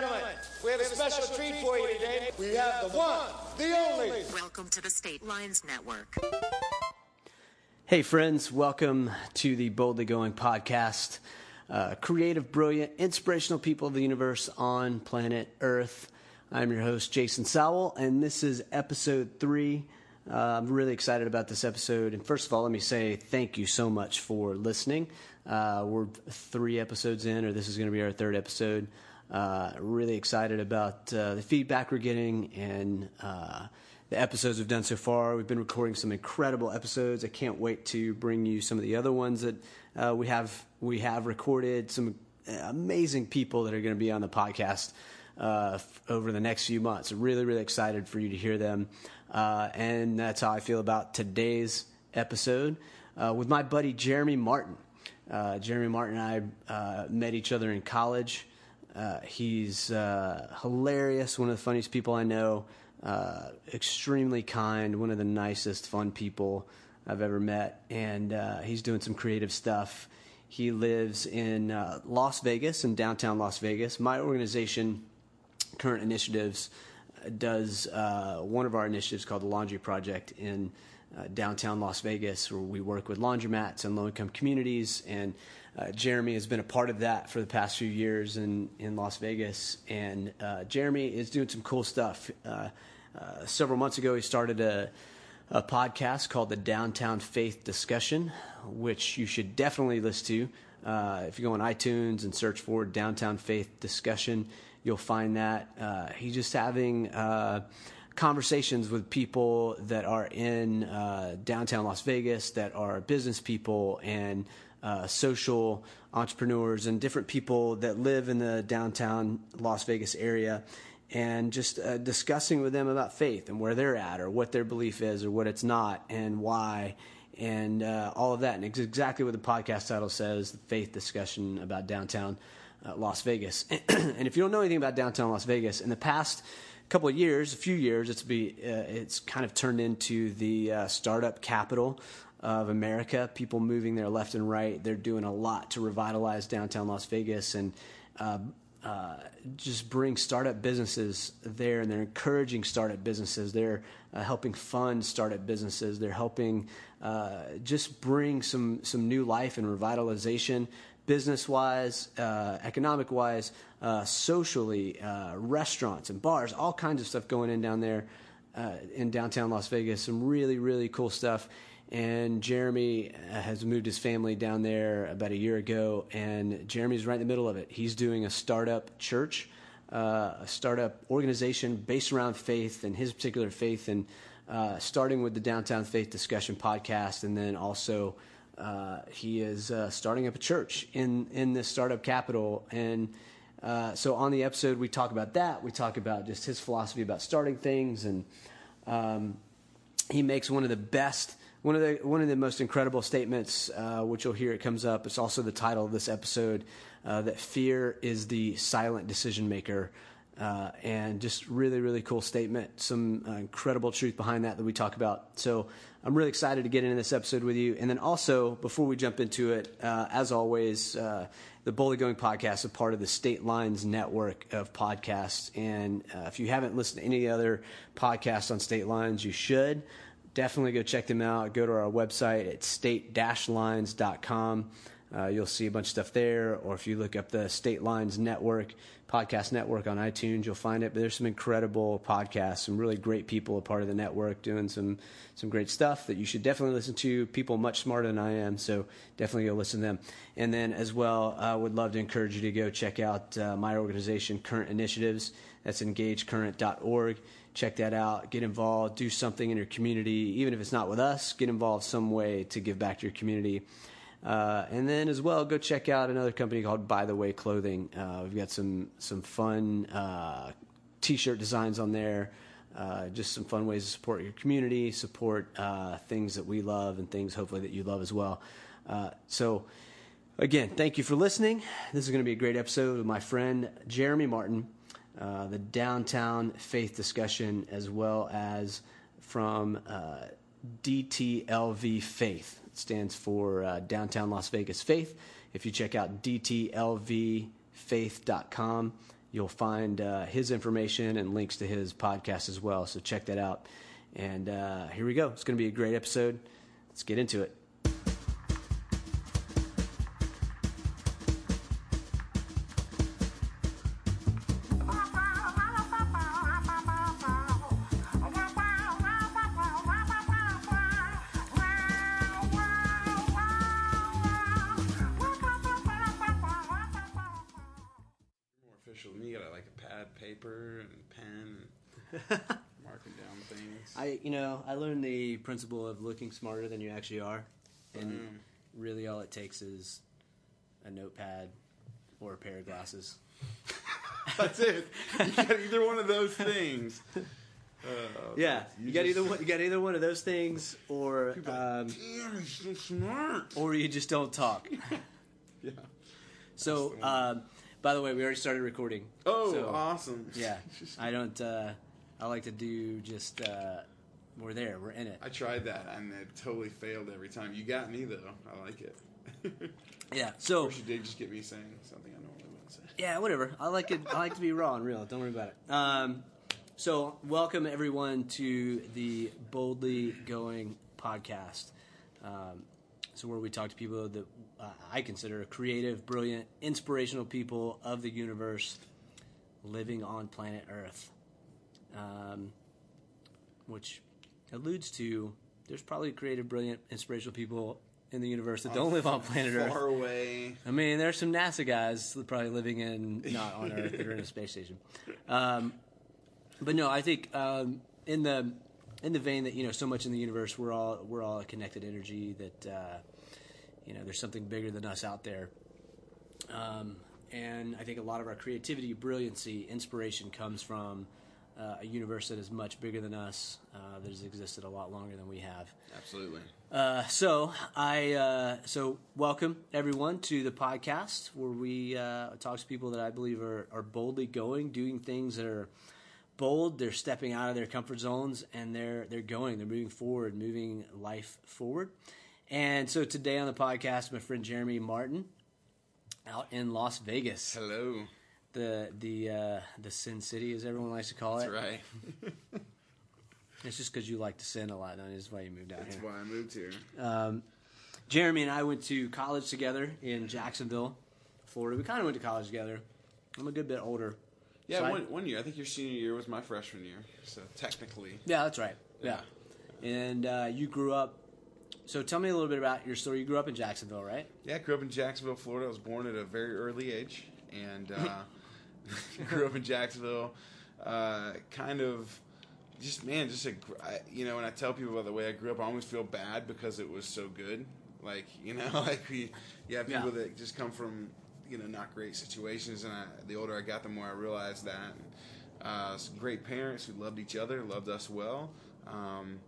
gentlemen, we have a special treat for you today. We have the one, the only. Welcome to the State Lines Network. Hey, friends, welcome to the Boldly Going podcast. Uh, creative, brilliant, inspirational people of the universe on planet Earth. I'm your host, Jason Sowell, and this is episode three. Uh, I'm really excited about this episode. And first of all, let me say thank you so much for listening. Uh, we're three episodes in, or this is going to be our third episode. Uh, really excited about uh, the feedback we're getting and uh, the episodes we've done so far. We've been recording some incredible episodes. I can't wait to bring you some of the other ones that uh, we have we have recorded. Some amazing people that are going to be on the podcast uh, f- over the next few months. Really, really excited for you to hear them. Uh, and that's how I feel about today's episode with my buddy Jeremy Martin. Jeremy Martin and I met each other in college. Uh, he's uh, hilarious, one of the funniest people I know, uh, extremely kind, one of the nicest, fun people I've ever met, and uh, he's doing some creative stuff. He lives in uh, Las Vegas, in downtown Las Vegas. My organization, Current Initiatives, does one of our initiatives called the Laundry Project in downtown Las Vegas, where we work with laundromats and low income communities and uh, Jeremy has been a part of that for the past few years in, in Las Vegas. And uh, Jeremy is doing some cool stuff. Uh, uh several months ago, he started a, a, podcast called the Downtown Faith Discussion, which you should definitely listen to. Uh, if you go on iTunes and search for Downtown Faith Discussion, you'll find that. Uh, he's just having conversations with people that are in uh, downtown Las Vegas that are business people and uh, social entrepreneurs and different people that live in the downtown Las Vegas area and just uh, discussing with them about faith and where they're at or what their belief is or what it's not and why and uh, all of that. And it's exactly what the podcast title says the faith discussion about downtown uh, Las Vegas. and if you don't know anything about downtown Las Vegas, in the past couple of years, a few years, it's be uh, it's kind of turned into the uh, startup capital of America. People moving there left and right. They're doing a lot to revitalize downtown Las Vegas and uh, uh, just bring startup businesses there. And they're encouraging startup businesses. They're uh, helping fund startup businesses. They're helping uh, just bring some some new life and revitalization. Business wise, uh, economic wise, uh, socially, restaurants and bars, all kinds of stuff going in down there in downtown Las Vegas. Some really, really cool stuff and Jeremy uh, has moved his family down there about a year ago, and Jeremy's right in the middle of it. He's doing a startup church, uh, a startup organization based around faith and his particular faith, and uh, starting with the Downtown Faith Discussion podcast, and then also uh, he is uh, starting up a church in in this startup capital and. Uh, so on the episode, we talk about that. We talk about just his philosophy about starting things, and um, he makes one of the best one of the one of the most incredible statements, uh, which you'll hear it comes up. It's also the title of this episode. Uh, that fear is the silent decision maker, uh, and just really really cool statement. Some uh, incredible truth behind that that we talk about. So I'm really excited to get into this episode with you. And then also before we jump into it, uh, as always. Uh, the Boldly Going podcast is part of the State Lines network of podcasts. And if you haven't listened to any other podcasts on State Lines, you should definitely go check them out. Go to our website at state-lines.com. Uh, you'll see a bunch of stuff there. Or if you look up the State Lines Network, podcast network on iTunes, you'll find it. But there's some incredible podcasts, some really great people a part of the network doing some some great stuff that you should definitely listen to. People much smarter than I am, so definitely go listen to them. And then as well, I would love to encourage you to go check out uh, my organization, Current Initiatives. That's engagecurrent.org check that out, get involved, do something in your community, even if it's not with us, get involved some way to give back to your community. Uh, and then as well, go check out another company called By the Way Clothing. Uh, we've got some some fun uh, t-shirt designs on there. Uh, just some fun ways to support your community, support uh, things that we love, and things hopefully that you love as well. Uh, so, again, thank you for listening. This is going to be a great episode with my friend Jeremy Martin. Uh, the downtown faith discussion, as well as from uh, DTLV Faith. It stands for uh, Downtown Las Vegas Faith. If you check out DTLVfaith.com, you'll find uh, his information and links to his podcast as well. So check that out. And uh, here we go. It's going to be a great episode. Let's get into it. Principle of looking smarter than you actually are, and Boom. really all it takes is a notepad or a pair of glasses. That's it. You got either one of those things. Uh, Yeah, you, got either one, you got either one of those things, or are um, Damn, so smart. or you just don't talk. Yeah. So, the um, by the way, we already started recording. Oh, So, awesome. Yeah, I don't. Uh, I like to do just. Uh, we're there. We're in it. I tried that and it totally failed every time. You got me though. I like it. Yeah. So course, you did just get me saying something I normally wouldn't say. yeah, whatever. I like it. I like to be raw and real. Don't worry about it. Um, so welcome everyone to the Boldly Going podcast. Um, so where we talk to people that uh, I consider creative, brilliant, inspirational people of the universe living on planet Earth. Um, which alludes to there's probably creative, brilliant, inspirational people in the universe that don't live on planet Earth. Far away. I mean, there's some NASA guys that probably living in not on Earth that are in a space station. Um, but no, I think um, in the in the vein that you know, so much in the universe, we're all we're all a connected energy. That uh, you know, there's something bigger than us out there. Um, and I think a lot of our creativity, brilliancy, inspiration comes from uh, a universe that is much bigger than us, uh, that has existed a lot longer than we have. Absolutely. Uh, so I uh, so welcome everyone to the podcast where we uh, talk to people that I believe are, are boldly going, doing things that are bold. They're stepping out of their comfort zones and they're they're going. They're moving forward, moving life forward. And so today on the podcast, my friend Jeremy Martin, out in Las Vegas, Hello. The the uh, the Sin City, as everyone likes to call That's it. right. It's just because you like to sin a lot, and that's why you moved out here. That's here. why I moved here. Um, Jeremy and I went to college together in Jacksonville, Florida. We kind of went to college together. I'm a good bit older. Yeah, So I- one, one year. I think your senior year was my freshman year. So technically, Yeah, that's right. Yeah. And uh, you grew up. So tell me a little bit about your story. You grew up in Jacksonville, right? yeah, I grew up in Jacksonville, Florida. I was born at a very early age, and uh, grew up in Jacksonville. Uh, kind of, just man, just a you know. When I tell people about the way I grew up, I always feel bad because it was so good. Like you know, like we, you have people Yeah. that just come from you know not great situations, and I, the older I got, the more I realized that. Uh, some great parents who loved each other, loved us well. Um,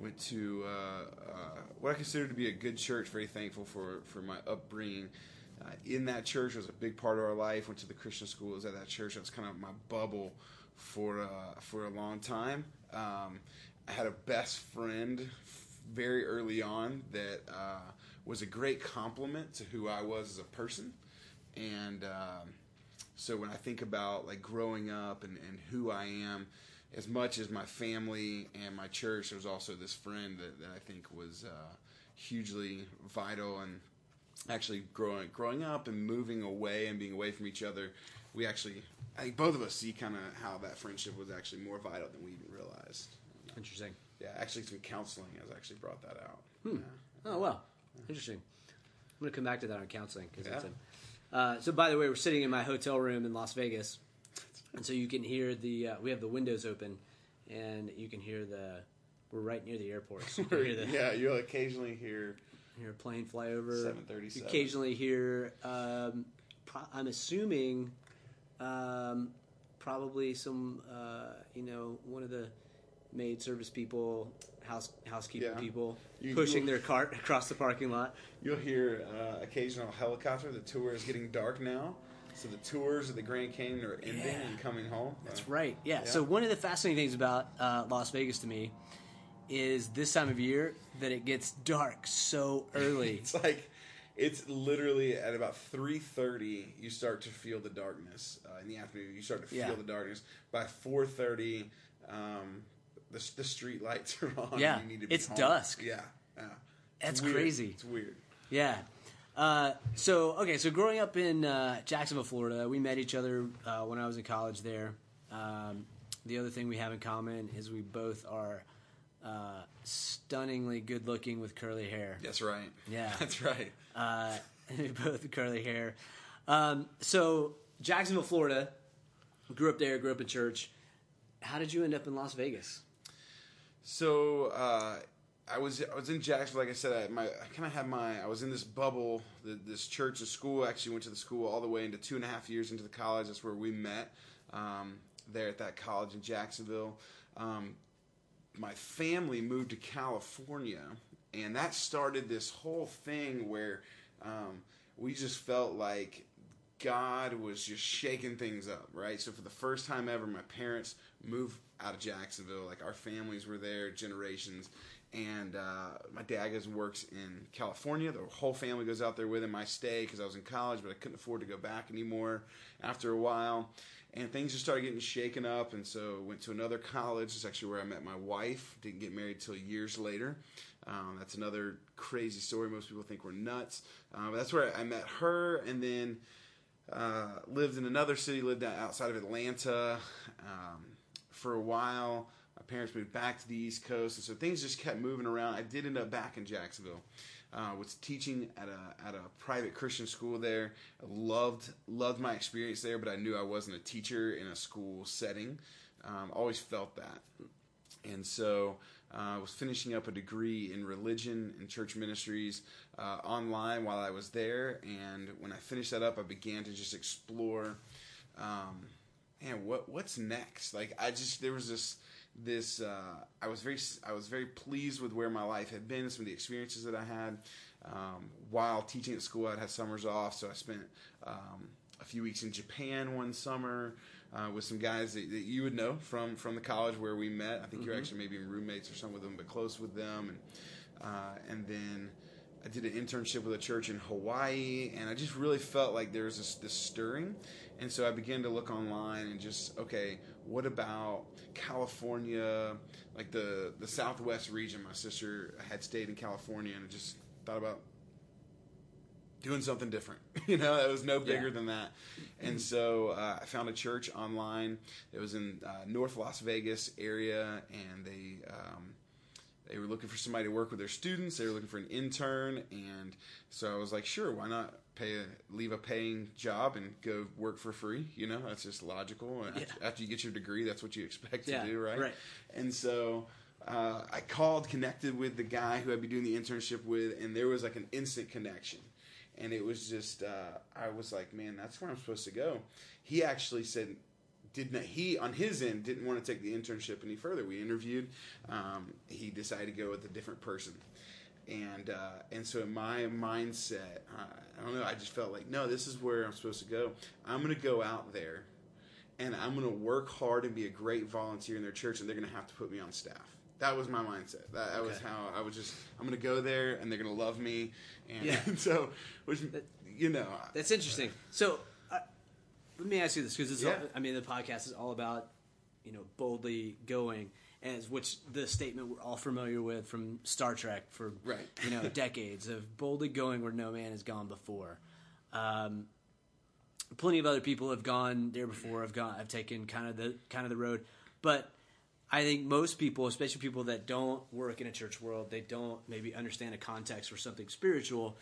went to uh, uh, what I consider to be a good church. Very thankful for for my upbringing. Uh, in that church was a big part of our life. Went to the Christian school. Was at that church. That was kind of my bubble for uh, for a long time. Um, I had a best friend very early on that uh, was a great complement to who I was as a person, and um, so when I think about like growing up and, and who I am, as much as my family and my church, there was also this friend that, that I think was uh, hugely vital and actually growing growing up and moving away and being away from each other. We actually, I think both of us see kind of how that friendship was actually more vital than we even realized. Interesting. Yeah, actually, some counseling has actually brought that out. Hmm. Yeah. Oh, well. Interesting. I'm going to come back to that on counseling. Cause Yeah. it's a, uh, so, by the way, we're sitting in my hotel room in Las Vegas. And so you can hear the, uh, we have the windows open, and you can hear the, we're right near the airport. So you the, yeah, you'll occasionally hear hear a plane fly over. 737. Occasionally hear, um, pro- I'm assuming, um, probably some, uh, you know, one of the maid service people, house housekeeping Yeah. people You- pushing their cart across the parking lot. You'll hear uh, occasional helicopter. The tour is getting dark now, so the tours of the Grand Canyon are ending Yeah. and coming home. That's right. Yeah. Yeah. So one of the fascinating things about uh, Las Vegas to me is this time of year that it gets dark so early. It's like it's literally at about three thirty. You start to feel the darkness uh, in the afternoon. You start to feel Yeah. the darkness by four thirty. Um, the the street lights are on. Yeah, you need to be it's home. dusk. Yeah, yeah. That's weird. crazy. It's weird. Yeah. Uh, so okay, so growing up in uh, Jacksonville, Florida, we met each other uh, when I was in college there. Um, the other thing we have in common is we both are uh, stunningly good looking with curly hair. That's right. Yeah. that's right. Uh, both curly hair. Um, so Jacksonville, Florida, grew up there, grew up in church. How did you end up in Las Vegas? So uh, I was I was in Jacksonville. Like I said, I, my I kind of had my I was in this bubble, the, this church and school. I actually went to the school all the way into two and a half years into the college. That's where we met um, there at that college in Jacksonville. Um, my family moved to California, and that started this whole thing where um, we just felt like God was just shaking things up, right? So for the first time ever, my parents moved out of Jacksonville. Like our families were there, generations. And uh, my dad goes works in California. The whole family goes out there with him. I stay because I was in college, but I couldn't afford to go back anymore after a while. And things just started getting shaken up. And so went to another college. It's actually where I met my wife. Didn't get married till years later. Um, that's another crazy story. Most people think we're nuts. Uh, but that's where I met her. And then uh, lived in another city, lived outside of Atlanta um, for a while. My parents moved back to the East Coast, and so things just kept moving around. I did end up back in Jacksonville. Uh, was teaching at a at a private Christian school there. I loved loved my experience there, but I knew I wasn't a teacher in a school setting. Um, always felt that, and so uh, I was finishing up a degree in religion and church ministries uh, online while I was there. And when I finished that up, I began to just explore, um, man, what what's next? Like I just there was this this uh, I was very I was very pleased with where my life had been, some of the experiences that I had um, while teaching at school. I'd had summers off, so I spent um, a few weeks in Japan one summer uh, with some guys that, that you would know from from the college where we met. I think you're actually maybe roommates or something with them, but close with them, and uh, and then. I did an internship with a church in Hawaii, and I just really felt like there was this, this stirring. And so I began to look online and just, okay, what about California, like the, the Southwest region? My sister had stayed in California, and I just thought about doing something different. you know, it was no bigger Yeah. than that. And so uh, I found a church online. It was in uh, North Las Vegas area, and they um, they were looking for somebody to work with their students. They were looking for an intern, and so I was like, sure, why not pay a, leave a paying job and go work for free? You know, that's just logical. Yeah. after, after you get your degree, that's what you expect Yeah, to do, right? right. And so uh, I called, connected with the guy who I'd be doing the internship with, and there was like an instant connection. And it was just, uh, I was like, man, that's where I'm supposed to go. He actually said, did not he on his end didn't want to take the internship any further. We interviewed. Um, he decided to go with a different person, and uh, and so in my mindset, uh, I don't know. I just felt like no, this is where I'm supposed to go. I'm going to go out there, and I'm going to work hard and be a great volunteer in their church, and they're going to have to put me on staff. That was my mindset. That, that was how I was just. I'm going to go there, and they're going to love me, and Yeah. so which you know. That's interesting. So, uh, let me ask you this because Yeah. I mean, the podcast is all about you know boldly going, as which the statement we're all familiar with from Star Trek for Right. you know decades of boldly going where no man has gone before. Um, plenty of other people have gone there before. Have gone. Have taken kind of the kind of the road, but. I think most people, especially people that don't work in a church world, they don't maybe understand a context for something spiritual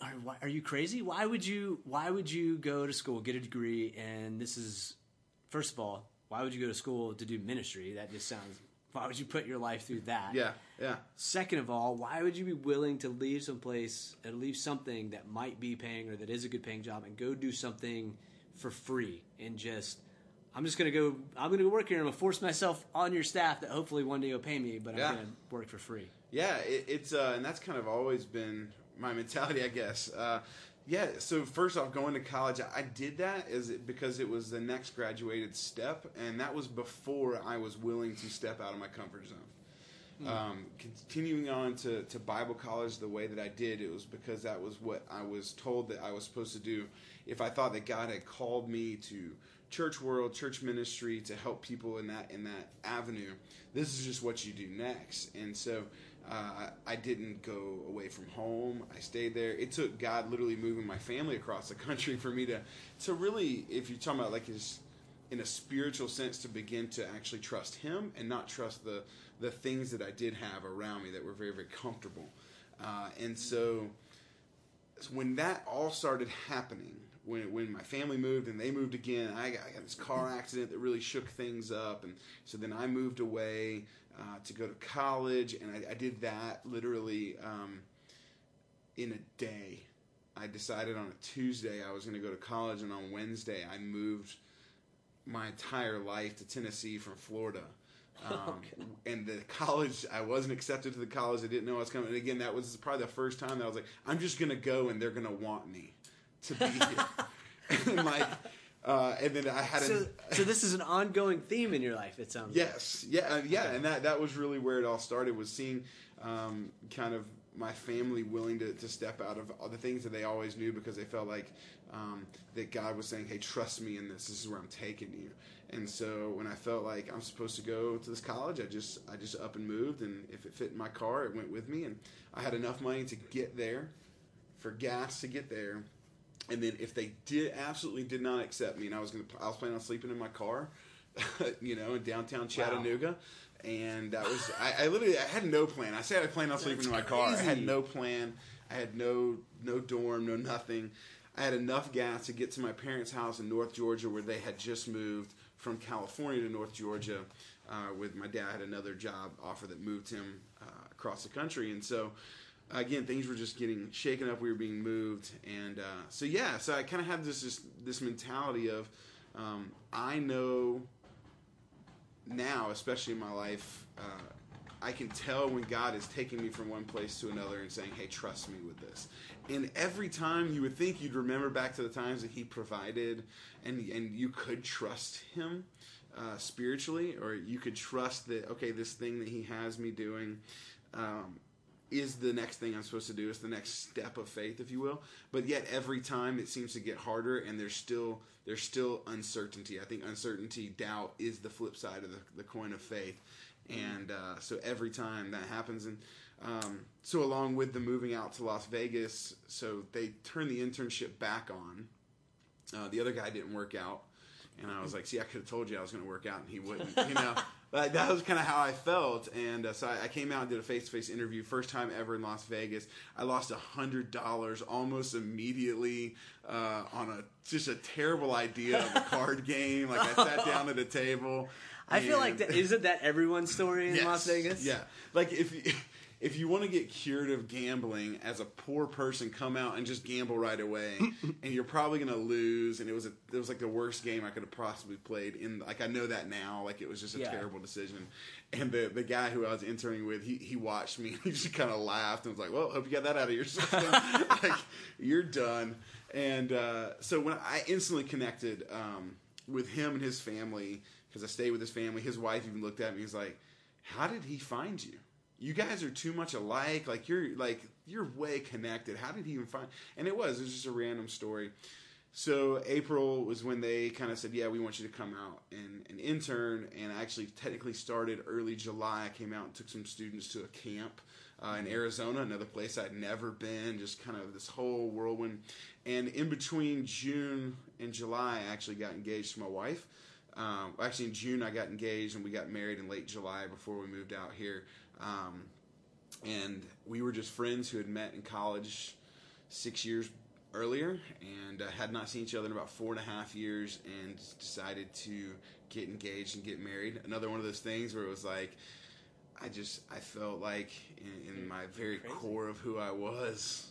are, why, are you crazy? Why would you? Why would you go to school, get a degree, and this is first of all, why would you go to school to do ministry? That just sounds. Why would you put your life through that? Yeah, yeah. Second of all, why would you be willing to leave someplace and leave something that might be paying or that is a good paying job and go do something for free and just I'm just gonna go I'm gonna go work here I'm gonna force myself on your staff that hopefully one day you'll pay me, but Yeah. I'm gonna work for free. Yeah, it, it's uh, and that's kind of always been my mentality, I guess. Uh, yeah, so first off, going to college, I did that is it because it was the next graduated step, and that was before I was willing to step out of my comfort zone. Um, continuing on to, to Bible college the way that I did, it was because that was what I was told that I was supposed to do. If I thought that God had called me to church world, church ministry to help people in that in that avenue, this is just what you do next. And so uh, I didn't go away from home. I stayed there. It took God literally moving my family across the country for me to to really, if you're talking about like his in a spiritual sense, to begin to actually trust Him and not trust the the things that I did have around me that were very very comfortable. Uh, and so when that all started happening, when when my family moved and they moved again, I got, I got this car accident that really shook things up, and so then I moved away uh, to go to college, and I, I did that literally um, in a day. I decided on a Tuesday I was going to go to college, and on Wednesday I moved my entire life to Tennessee from Florida. Um, okay. And the college, I wasn't accepted to the college. I didn't know I was coming. And again, that was probably the first time that I was like, I'm just going to go, and they're going to want me to be here. and like, uh, and then I had so, a, so this is an ongoing theme in your life. It sounds yes, like. yeah, uh, yeah, and that that was really where it all started. Was seeing um, kind of my family willing to, to step out of all the things that they always knew because they felt like um, that God was saying, "Hey, trust me in this. This is where I'm taking you." And so when I felt like I'm supposed to go to this college, I just I just up and moved, and if it fit in my car, it went with me, and I had enough money to get there, for gas to get there, and then if they did absolutely did not accept me, and I was gonna I was planning on sleeping in my car, you know, in downtown Chattanooga. Wow. And that was I, I, literally I had no plan. I said I planned on sleeping That's in my crazy. car. I had no plan. I had no no dorm, no nothing. I had enough gas to get to my parents' house in North Georgia, where they had just moved from California to North Georgia. Uh, with my dad had another job offer that moved him uh, across the country, and so again, things were just getting shaken up. We were being moved, and uh, so yeah, so I kind of had this, this this mentality of um, I know now, especially in my life, uh, I can tell when God is taking me from one place to another and saying, "Hey, trust me with this." And every time you would think you'd remember back to the times that He provided, and and you could trust Him. Uh, spiritually, or you could trust that okay, this thing that he has me doing, um, is the next thing I'm supposed to do. It's the next step of faith, if you will. But yet every time it seems to get harder, and there's still there's still uncertainty. I think uncertainty, doubt, is the flip side of the, the coin of faith. And uh, so every time that happens, and um, so along with the moving out to Las Vegas, so they turned the internship back on. Uh, the other guy didn't work out, and I was like, "See, I could have told you I was going to work out, and he wouldn't." You know. Like, that was kind of how I felt, and uh, so I, I, came out and did a face-to-face interview, first time ever in Las Vegas. I lost a hundred dollars almost immediately uh, on a just a terrible idea of a card game. Like I sat down at a table. I feel like that, isn't that everyone's story in yes, Las Vegas? Yeah, like if. If you want to get cured of gambling as a poor person, come out and just gamble right away, and you're probably going to lose. And it was a, it was like the worst game I could have possibly played. In like I know that now, like it was just a yeah. terrible decision. And the the guy who I was interning with, he he watched me, he just kind of laughed and was like, "Well, hope you got that out of your system. like you're done." And uh, so when I instantly connected um, with him and his family, because I stayed with his family, his wife even looked at me. He's like, "How did he find you?" You guys are too much alike. Like you're like you're way connected. How did he even find? And it was it was just a random story. So April was when they kind of said, "Yeah, we want you to come out and, and intern." And I actually technically started early July. I came out and took some students to a camp uh, in Arizona, another place I'd never been. Just kind of this whole whirlwind. And in between June and July, I actually got engaged to my wife. Um, actually, in June I got engaged, and we got married in late July before we moved out here. Um, and we were just friends who had met in college six years earlier and uh, had not seen each other in about four and a half years and decided to get engaged and get married. Another one of those things where it was like, I just, I felt like in, in my very Crazy. core of who I was,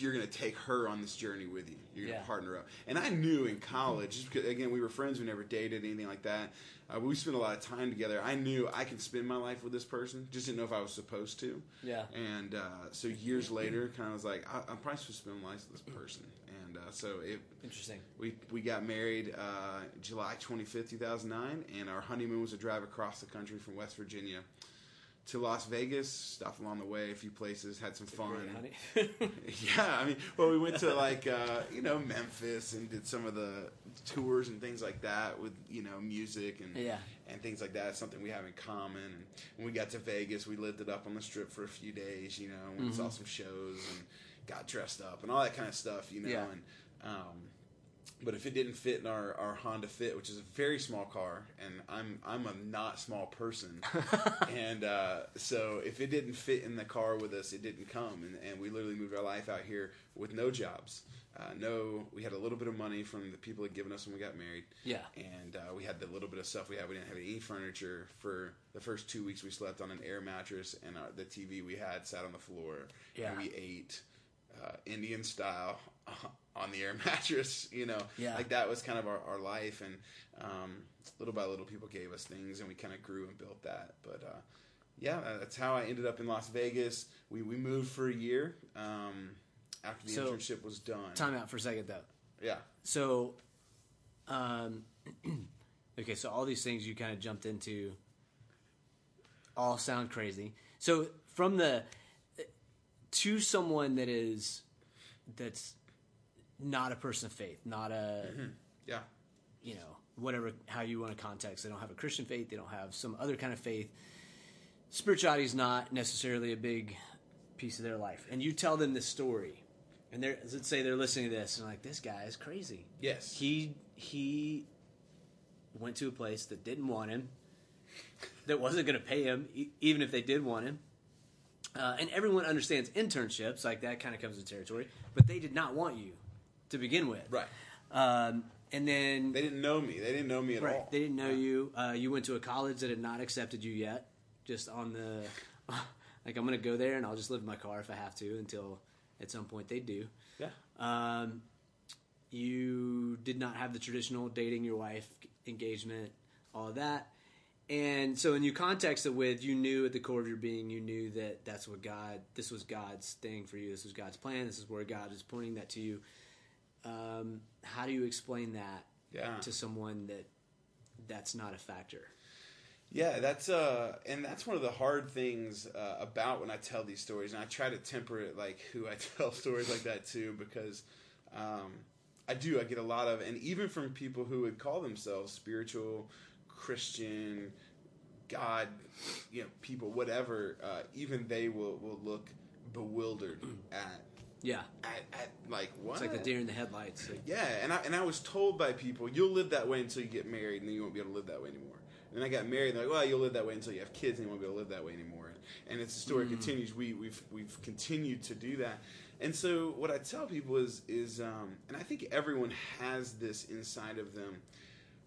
you're going to take her on this journey with you. You're going to yeah. partner up. And I knew in college, because again, we were friends, we never dated, anything like that. Uh, we spent a lot of time together. I knew I could spend my life with this person, just didn't know if I was supposed to. Yeah. And uh, so years later, kind of was like, I, am probably supposed to spend my life with this person. and uh, so it Interesting. we we got married uh, July twenty fifth, two thousand nine, and our honeymoon was a drive across the country from West Virginia to Las Vegas. Stopped along the way, a few places, had some fun. Yeah, I mean, well, we went to like uh, you know Memphis and did some of the tours and things like that with you know music and Yeah. and things like that. It's something we have in common. And when we got to Vegas, we lived it up on the strip for a few days. You know, and Mm-hmm. we saw some shows and got dressed up and all that kind of stuff. You know, Yeah. and um, but if it didn't fit in our, our Honda Fit, which is a very small car, and I'm I'm a not small person, and uh, so if it didn't fit in the car with us, it didn't come, and, and we literally moved our life out here with no jobs, uh, no. We had a little bit of money from the people had given us when we got married, Yeah. and uh, we had the little bit of stuff we had. We didn't have any furniture for the first two weeks. We slept on an air mattress, and our, the TV we had sat on the floor, Yeah. and we ate uh, Indian style on the air mattress. You know, Yeah. like that was kind of our, our life, and um, little by little, people gave us things, and we kind of grew and built that. But uh, yeah, that's how I ended up in Las Vegas. We we moved for a year um, after the So, internship was done. Time out for a second though. Yeah, So, um, okay, so all these things you kind of jumped into all sound crazy. So from the to someone that is that's not a person of faith, not a yeah, you know whatever how you want to context. They don't have a Christian faith. They don't have some other kind of faith. Spirituality is not necessarily a big piece of their life, and you tell them this story, and they're let's say they're listening to this and like this guy is crazy. yes, He he went to a place that didn't want him, that wasn't going to pay him, e- even if they did want him. Uh, and everyone understands internships, like that kind of comes with territory, but they did not want you to begin with. right. Um, and then They didn't know me. They didn't know me at right, all. they didn't know you. Uh, you went to a college that had not accepted you yet, just on the like I'm going to go there and I'll just live in my car if I have to until at some point they do. Yeah, Um, you did not have the traditional dating your wife engagement, all of that. And so, when you context it with, you knew at the core of your being, you knew that that's what God, this was God's thing for you. This was God's plan. This is where God is pointing that to you. Um, how do you explain that Yeah. to someone that that's not a factor? Yeah, that's uh, and that's one of the hard things uh, about when I tell these stories, and I try to temper it like who I tell stories like that to, because um, I do. I get a lot of, and even from people who would call themselves spiritual, Christian, God, you know, people, whatever. Uh, even they will will look bewildered at Yeah, at, at like what? it's like the deer in the headlights. Like, Yeah, and I and I was told by people, you'll live that way until you get married, and then you won't be able to live that way anymore. And then I got married, and they're like, well, you'll live that way until you have kids, and you won't be able to live that way anymore. And it's the story continues. We we've we've continued to do that. And so what I tell people is is um, and I think everyone has this inside of them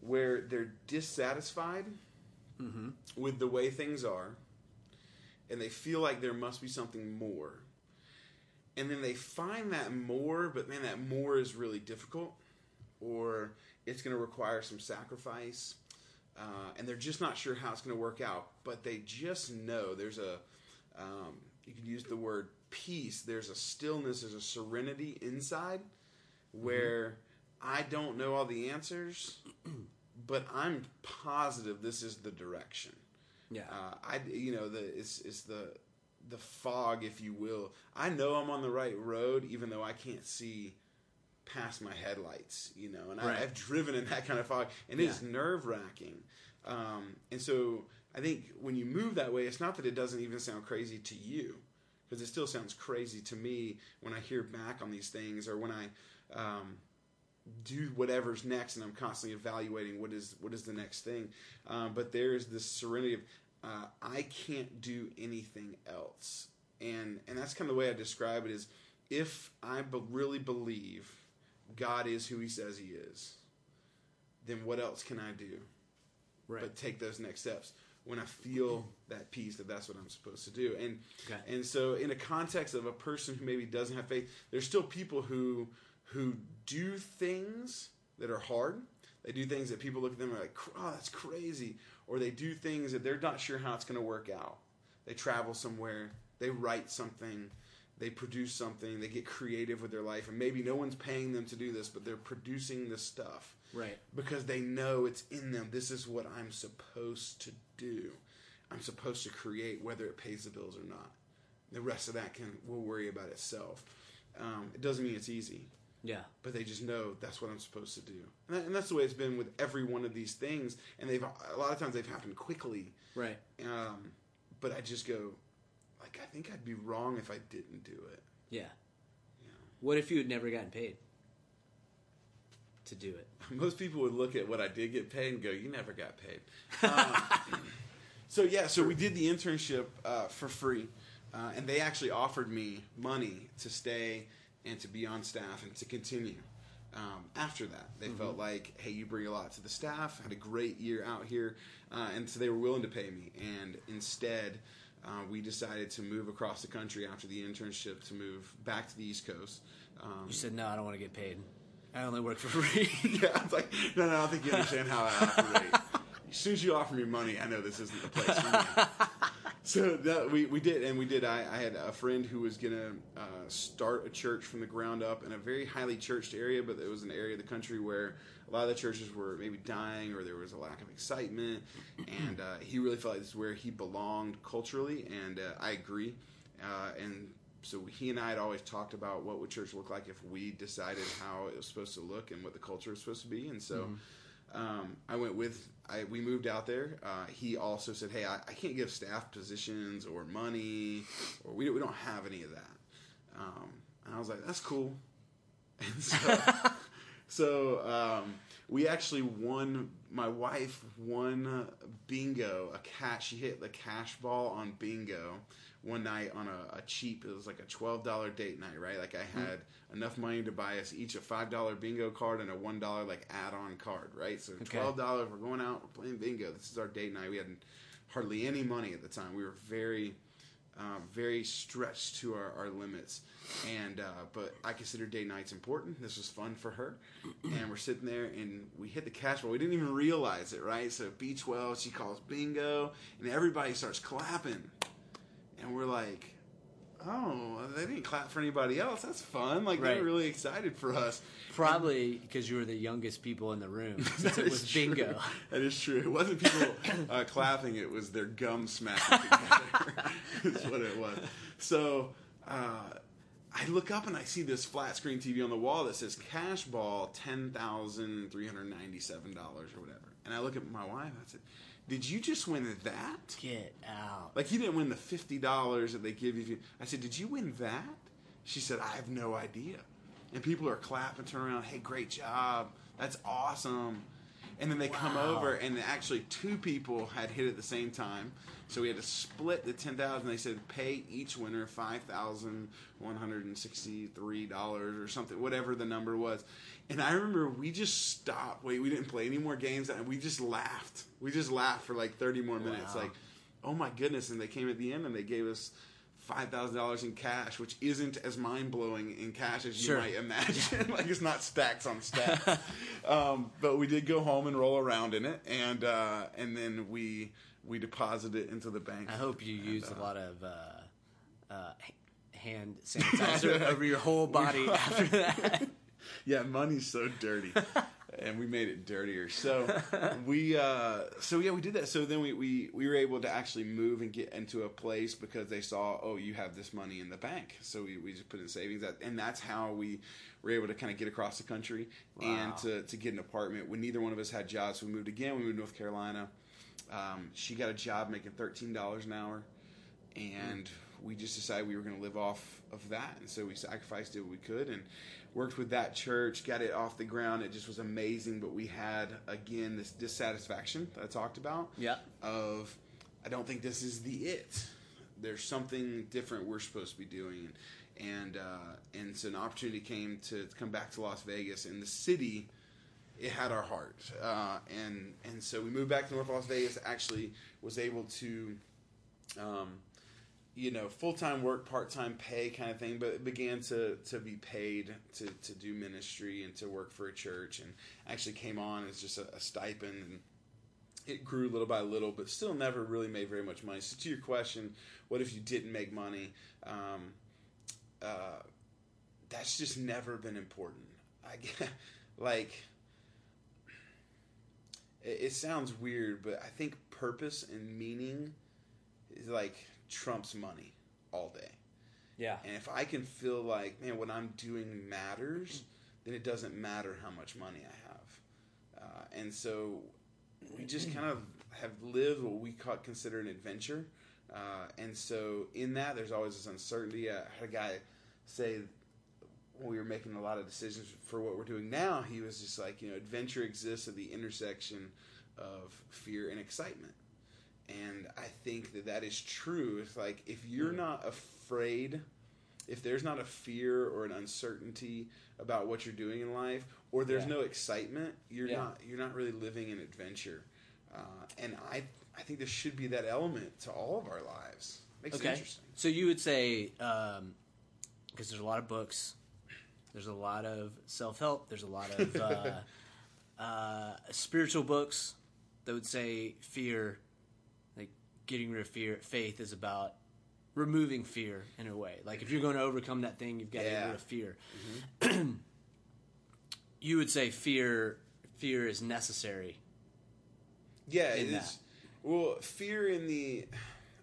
where they're dissatisfied with the way things are, and they feel like there must be something more and then they find that more, but man, that more is really difficult, or it's going to require some sacrifice, uh, and they're just not sure how it's going to work out. But they just know there's a, um, you could use the word peace. There's a stillness, there's a serenity inside, where I don't know all the answers, but I'm positive this is the direction. yeah, Uh, I you know the it's it's the the fog, if you will. I know I'm on the right road, even though I can't see past my headlights. You know, and Right. I, I've driven in that kind of fog, and it is Yeah. nerve wracking. Um, and so I think when you move that way, it's not that it doesn't even sound crazy to you, because it still sounds crazy to me when I hear back on these things, or when I. Um, do whatever's next, and I'm constantly evaluating what is what is the next thing. Um, but there is this serenity of uh, I can't do anything else, and and that's kind of the way I describe it. Is if I be- really believe God is who He says He is, then what else can I do? right. but take those next steps when I feel that peace that that's what I'm supposed to do. And Okay. and so in a context of a person who maybe doesn't have faith, there's still people who who do things that are hard. They do things that people look at them and are like, "Oh, that's crazy," or they do things that they're not sure how it's going to work out. They travel somewhere, they write something, they produce something, they get creative with their life, and maybe no one's paying them to do this, but they're producing this stuff Right. because they know it's in them. This is what I'm supposed to do. I'm supposed to create, whether it pays the bills or not. The rest of that can will worry about itself. Um, it doesn't mean it's easy, Yeah. but they just know that's what I'm supposed to do, and, that, and that's the way it's been with every one of these things. And they've a lot of times they've happened quickly, Right. um, but I just go, like, I think I'd be wrong if I didn't do it. Yeah. What if you had never gotten paid to do it? Most people would look at what I did get paid and go, "You never got paid." Um, so yeah, so we did the internship uh, for free, uh, and they actually offered me money to stay and to be on staff and to continue. Um, after that, they felt like, "Hey, you bring a lot to the staff. Had a great year out here," uh, and so they were willing to pay me. And instead, uh, we decided to move across the country after the internship to move back to the East Coast. Um, You said no. I don't want to get paid. I only work for free. yeah, I was like, no, no, I don't think you understand how I operate. as soon as you offer me money, I know this isn't the place for me. so that, we, we did, and we did. I, I had a friend who was going to uh, start a church from the ground up in a very highly churched area, but it was an area of the country where a lot of the churches were maybe dying or there was a lack of excitement. And uh, he really felt like this is where he belonged culturally, and uh, I agree. Uh, and so he and I had always talked about what would church look like if we decided how it was supposed to look and what the culture was supposed to be. And so um, I went with. I, we moved out there. Uh, he also said, "Hey, I, I can't give staff positions or money, or we, we don't have any of that." Um, and I was like, "That's cool." And so, so um, we actually won. My wife won bingo. A cash. She hit the cash ball on bingo one night on a, a cheap. It was like a twelve dollar date night, right? Like I mm-hmm. had enough money to buy us each a five dollar bingo card and a one dollar like add on card, right? So twelve dollars. We're going out. We're playing bingo. This is our date night. We had hardly any money at the time. We were very um, very stretched to our, our limits. And uh, but I consider day nights important. This was fun for her, and we're sitting there and we hit the cash ball. We didn't even realize it, right? So B twelve, she calls bingo, and everybody starts clapping, and we're like. Oh, they didn't clap for anybody else. That's fun. Like Right. they're really excited for us. Probably because you were the youngest people in the room. Since That it is was true. bingo. That is true. It wasn't people uh, clapping; it was their gum smacking together. That's what it was. So uh, I look up and I see this flat screen TV on the wall that says "Cash Ball ten thousand three hundred ninety-seven dollars" or whatever. And I look at my wife. I said, "Did you just win that?" Get out. Like you didn't win the fifty dollars that they give you. I said, "Did you win that?" She said, "I have no idea." And people are clapping, turn around, "Hey, great job! That's awesome!" And then they come over, and actually two people had hit at the same time, so we had to split the ten thousand. They said pay each winner five thousand one hundred and sixty-three dollars or something, whatever the number was. And I remember we just stopped. Wait, we didn't play any more games, and we just laughed. We just laughed for like thirty more minutes, Wow. like oh my goodness and they came at the end and they gave us $5000 in cash which isn't as mind-blowing in cash as you Sure. might imagine like it's not stacks on stacks um, but we did go home and roll around in it and uh, and then we we deposited it into the bank I hope you And, used uh, a lot of uh, uh, hand sanitizer over your whole body after that. Yeah, money's so dirty, and we made it dirtier. So we, uh, so yeah, we did that. So then we, we we were able to actually move and get into a place because they saw, oh, you have this money in the bank. So we, we just put in savings, and that's how we were able to kind of get across the country and to to get an apartment. When neither one of us had jobs, so we moved again. We moved to North Carolina. Um, she got a job making thirteen dollars an hour, and we just decided we were going to live off of that, and so we sacrificed it what we could and worked with that church, got it off the ground. It just was amazing, but we had again this dissatisfaction that I talked about. Yeah. Of I don't think this is the it. There's something different we're supposed to be doing, and uh, and so an opportunity came to, to come back to Las Vegas, and the city it had our heart, uh, and and so we moved back to North Las Vegas. Actually, was able to, um, you know, full time work, part time pay kind of thing, but began to to be paid to to do ministry and to work for a church, and actually came on as just a, a stipend and it grew little by little, but still never really made very much money. So to your question, what if you didn't make money? Um, uh, that's just never been important. I get, like it, it sounds weird, but I think purpose and meaning is like trumps money all day. Yeah. And if I can feel like, man, what I'm doing matters, then it doesn't matter how much money I have. Uh, and so we just kind of have lived what we call, consider an adventure. Uh, and so in that, there's always this uncertainty. I had a guy say when we were making a lot of decisions for what we're doing now, he was just like, you know, adventure exists at the intersection of fear and excitement. And I think that that is true. It's like if you're not afraid, if there's not a fear or an uncertainty about what you're doing in life, or there's Yeah. no excitement, you're Yeah. not you're not really living an adventure. Uh, and I I think there should be that element to all of our lives. Makes it interesting. So you would say, because there's a lot of books, there's a lot of self help, there's a lot of uh, uh, spiritual books that would say fear, getting rid of fear. Faith is about removing fear in a way. Like if you're going to overcome that thing, you've got to get rid of fear. Mm-hmm. you would say fear. Fear is necessary. Yeah, it that. is. Well, fear in the,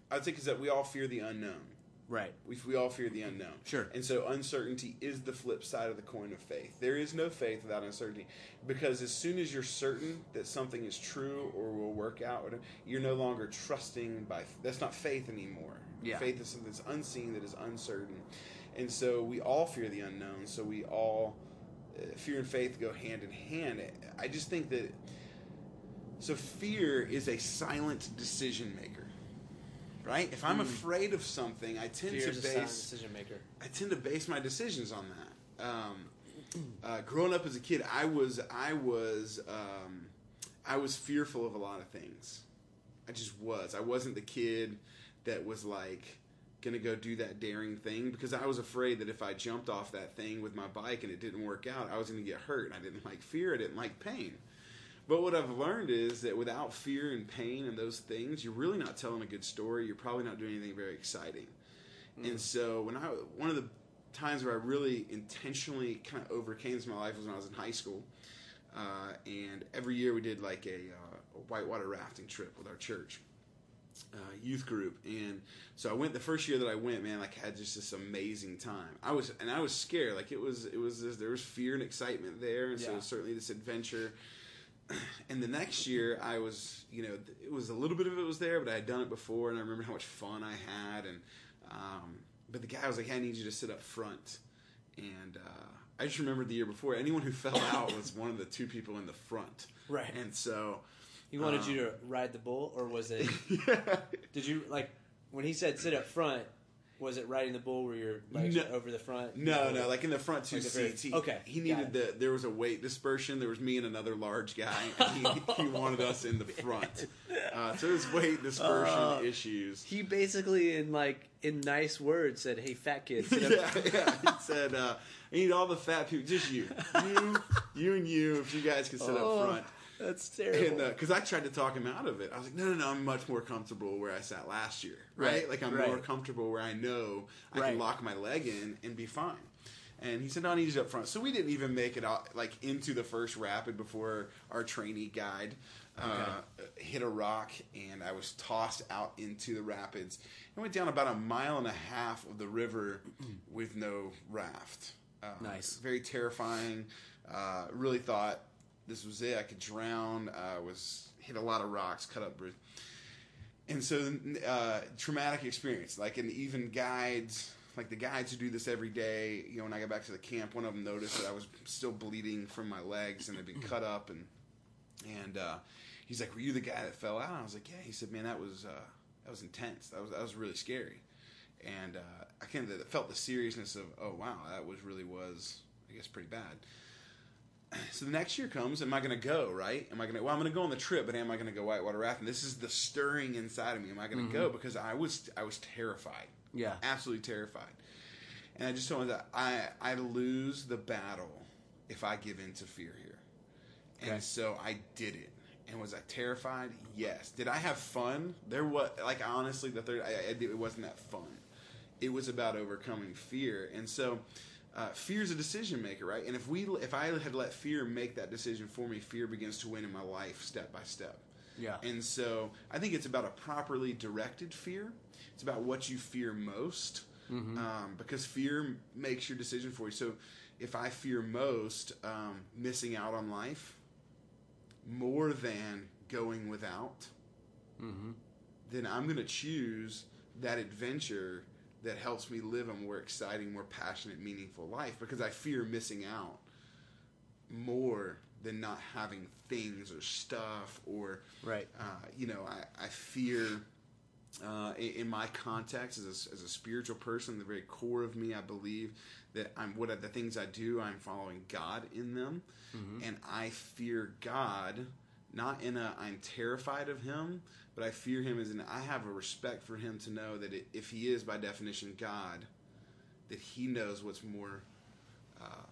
I think is that we all fear the unknown. Right. We, we all fear the unknown. Sure. And so uncertainty is the flip side of the coin of faith. There is no faith without uncertainty. Because as soon as you're certain that something is true or will work out, you're no longer trusting by. That's not faith anymore. Yeah. Faith is something that's unseen, that is uncertain. And so we all fear the unknown. So we all. Uh, fear and faith go hand in hand. I just think that. So fear is a silent decision maker. Right? If I'm afraid of something, I tend Hmm. Fear to is a silent base decision maker. I tend to base my decisions on that. Um, uh, growing up as a kid, I was I was um, I was fearful of a lot of things. I just was. I wasn't the kid that was like gonna go do that daring thing because I was afraid that if I jumped off that thing with my bike and it didn't work out, I was gonna get hurt. I didn't like fear. I didn't like pain. But what I've learned is that without fear and pain and those things, you're really not telling a good story. You're probably not doing anything very exciting. And so when I one of the times where I really intentionally kind of overcame this in my life was when I was in high school. Uh, and every year we did like a, uh, a whitewater rafting trip with our church uh, youth group, and so I went the first year that I went. Man, like had just this amazing time. I was and I was scared. Like it was it was this, there was fear and excitement there, and so Yeah. certainly this adventure. And the next year, I was, you know, it was a little bit of it was there, but I had done it before, and I remember how much fun I had. And um, but the guy was like, hey, "I need you to sit up front," and uh, I just remembered the year before, anyone who fell out was one of the two people in the front, Right. And so, He wanted Um, you to ride the bull, or was it? yeah. Did you like when he said sit up front? Was it riding the bull where your legs No. over the front? No, no, like in the front two Like the very- seats. He, okay, he needed the. There was a weight dispersion. There was me and another large guy. He, he wanted us in the front. Uh, so there's weight dispersion Uh, issues. He basically, in like in nice words, said, "Hey, fat kid, sit up." yeah, yeah. He said, uh, "I need all the fat people, just you, you, you, and you. If you guys can sit Oh, up front." That's terrible. And because I tried to talk him out of it, I was like, "No, no, no. I'm much more comfortable where I sat last year, right? Right, Like I'm right. more comfortable where I know I Right. can lock my leg in and be fine." And he said, "No, I need you up front." So we didn't even make it out like into the first rapid before our trainee guide uh, hit a rock, and I was tossed out into the rapids and went down about a mile and a half of the river with no raft. Uh, Nice. very terrifying. Uh, really thought this was it. I could drown. Uh, was hit a lot of rocks, cut up, bruised. And so, uh, traumatic experience. Like, and even guides, like the guides who do this every day. You know, when I got back to the camp, one of them noticed that I was still bleeding from my legs and had been cut up. And and uh, he's like, "Were you the guy that fell out?" I was like, "Yeah." He said, "Man, that was uh, that was intense. That was that was really scary." And uh, I kind of felt the seriousness of, "Oh wow, that was really was, I guess, pretty bad." So the next year comes. Am I going to go? Right? Am I going to? Well, I'm going to go on the trip, but am I going to go whitewater rafting? This is the stirring inside of me. Am I going to go? Mm-hmm. Because I was I was terrified. Yeah. absolutely terrified. And I just told him that I I lose the battle if I give in to fear here. Okay. And so I did it. And was I terrified? Yes. Did I have fun? There was like honestly the third. I, I, it wasn't that fun. it was about overcoming fear. And so, uh, fear is a decision maker, right? And if we, if I had let fear make that decision for me, fear begins to win in my life step by step. Yeah. And so, I think it's about a properly directed fear. It's about what you fear most, um, because fear makes your decision for you. So, if I fear most um, missing out on life more than going without, then I'm going to choose that adventure that helps me live a more exciting, more passionate, meaningful life because I fear missing out more than not having things or stuff or Right. uh, you know I, I fear uh, in, in my context as a, as a spiritual person the very core of me I believe that I'm what are the things I do I'm following God in them and I fear God not in a I'm terrified of him but I fear him as in I have a respect for him to know that it, if he is by definition God that he knows what's more uh,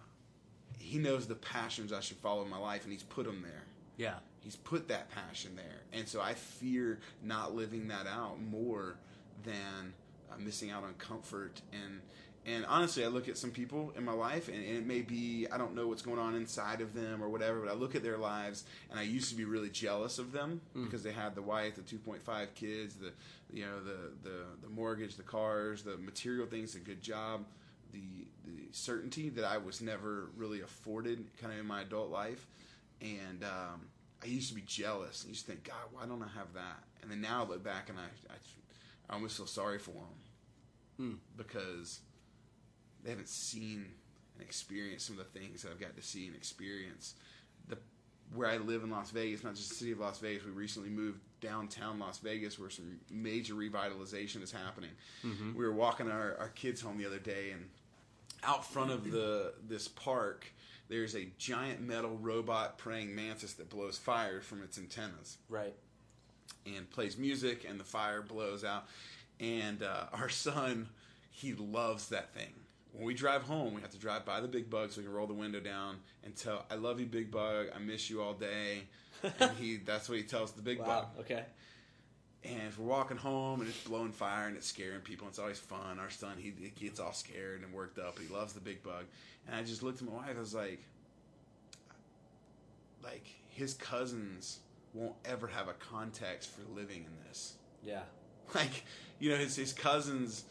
he knows the passions I should follow in my life and he's put them there Yeah. He's put that passion there, and so I fear not living that out more than uh, missing out on comfort. And and honestly, I look at some people in my life, and, and it may be I don't know what's going on inside of them or whatever, but I look at their lives, and I used to be really jealous of them because they had the wife, the two point five kids, the you know the the the mortgage, the cars, the material things, the good job. The, the certainty that I was never really afforded kind of in my adult life and um, I used to be jealous. I used to think, God, why don't I have that? And then now I look back and I, I, I almost feel sorry for them because they haven't seen and experienced some of the things that I've got to see and experience. The where I live in Las Vegas, not just the city of Las Vegas, we recently moved downtown Las Vegas where some major revitalization is happening. We were walking our, our kids home the other day and out front of the this park there's a giant metal robot praying mantis that blows fire from its antennas Right. and plays music and the fire blows out and uh, our son he loves that thing when we drive home we have to drive by the big bug so we can roll the window down and tell i love you big bug i miss you all day and he that's what he tells the big bug Okay. and if we're walking home and it's blowing fire and it's scaring people, it's always fun. Our son, he, he gets all scared and worked up, he loves the big bug. And I just looked at my wife. I was like, like his cousins won't ever have a context for living in this. Yeah. Like, you know, his his cousins,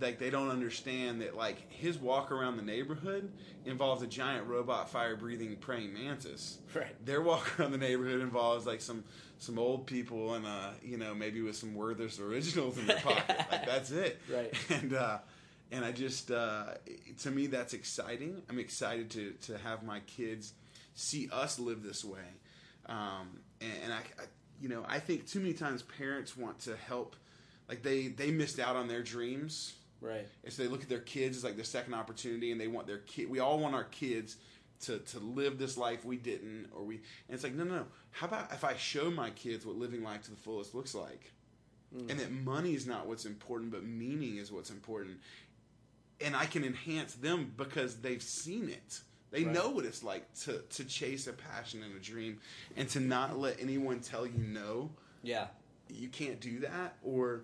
like they don't understand that like his walk around the neighborhood involves a giant robot fire breathing praying mantis. Right. their walk around the neighborhood involves like some some old people and uh you know maybe with some Werther's originals in their pocket. Like that's it. Right. and uh and I just uh to me that's exciting. I'm excited to to have my kids see us live this way. Um and, and I, I you know I think too many times parents want to help like they they missed out on their dreams Right. and so they look at their kids as like their second opportunity, and they want their kid. We all want our kids to to live this life we didn't, or we. And it's like, no, no, no. How about if I show my kids what living life to the fullest looks like, hmm. and that money is not what's important, but meaning is what's important, and I can enhance them because they've seen it. They Right. know what it's like to to chase a passion and a dream, and to not let anyone tell you no Yeah. You can't do that or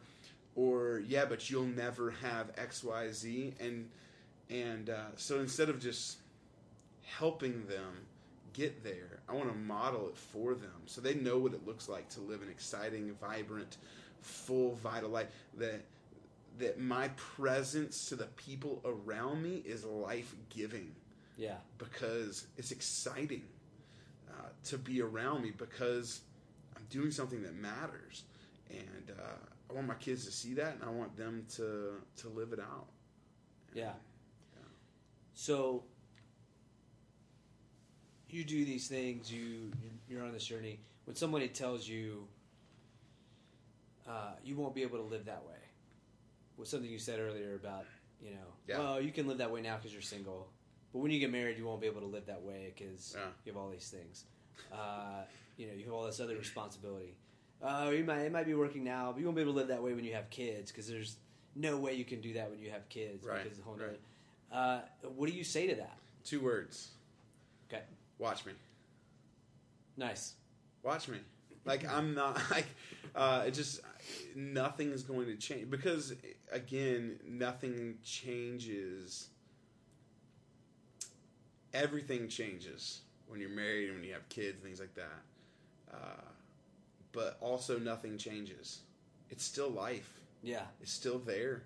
or yeah but you'll never have xyz and and uh, so instead of just helping them get there i want to model it for them so they know what it looks like to live an exciting vibrant full vital life that that my presence to the people around me is life-giving Yeah. because it's exciting uh, to be around me because doing something that matters, and uh, I want my kids to see that, and I want them to to live it out. Yeah. So you do these things. You you're on this journey. When somebody tells you uh, you won't be able to live that way, was something you said earlier about you know, Yeah. well, you can live that way now because you're single, but when you get married, you won't be able to live that way because Yeah. you have all these things. Uh, you know, you have all this other responsibility. Uh, you might it might be working now, but you won't be able to live that way when you have kids because there's no way you can do that when you have kids Right, because the whole right. uh, what do you say to that? Two words: Okay, watch me, nice. watch me. like I'm not like uh, it just nothing is going to change because again, nothing changes. Everything changes when you're married and when you have kids and things like that. Uh, but also, nothing changes. It's still life. Yeah. It's still there.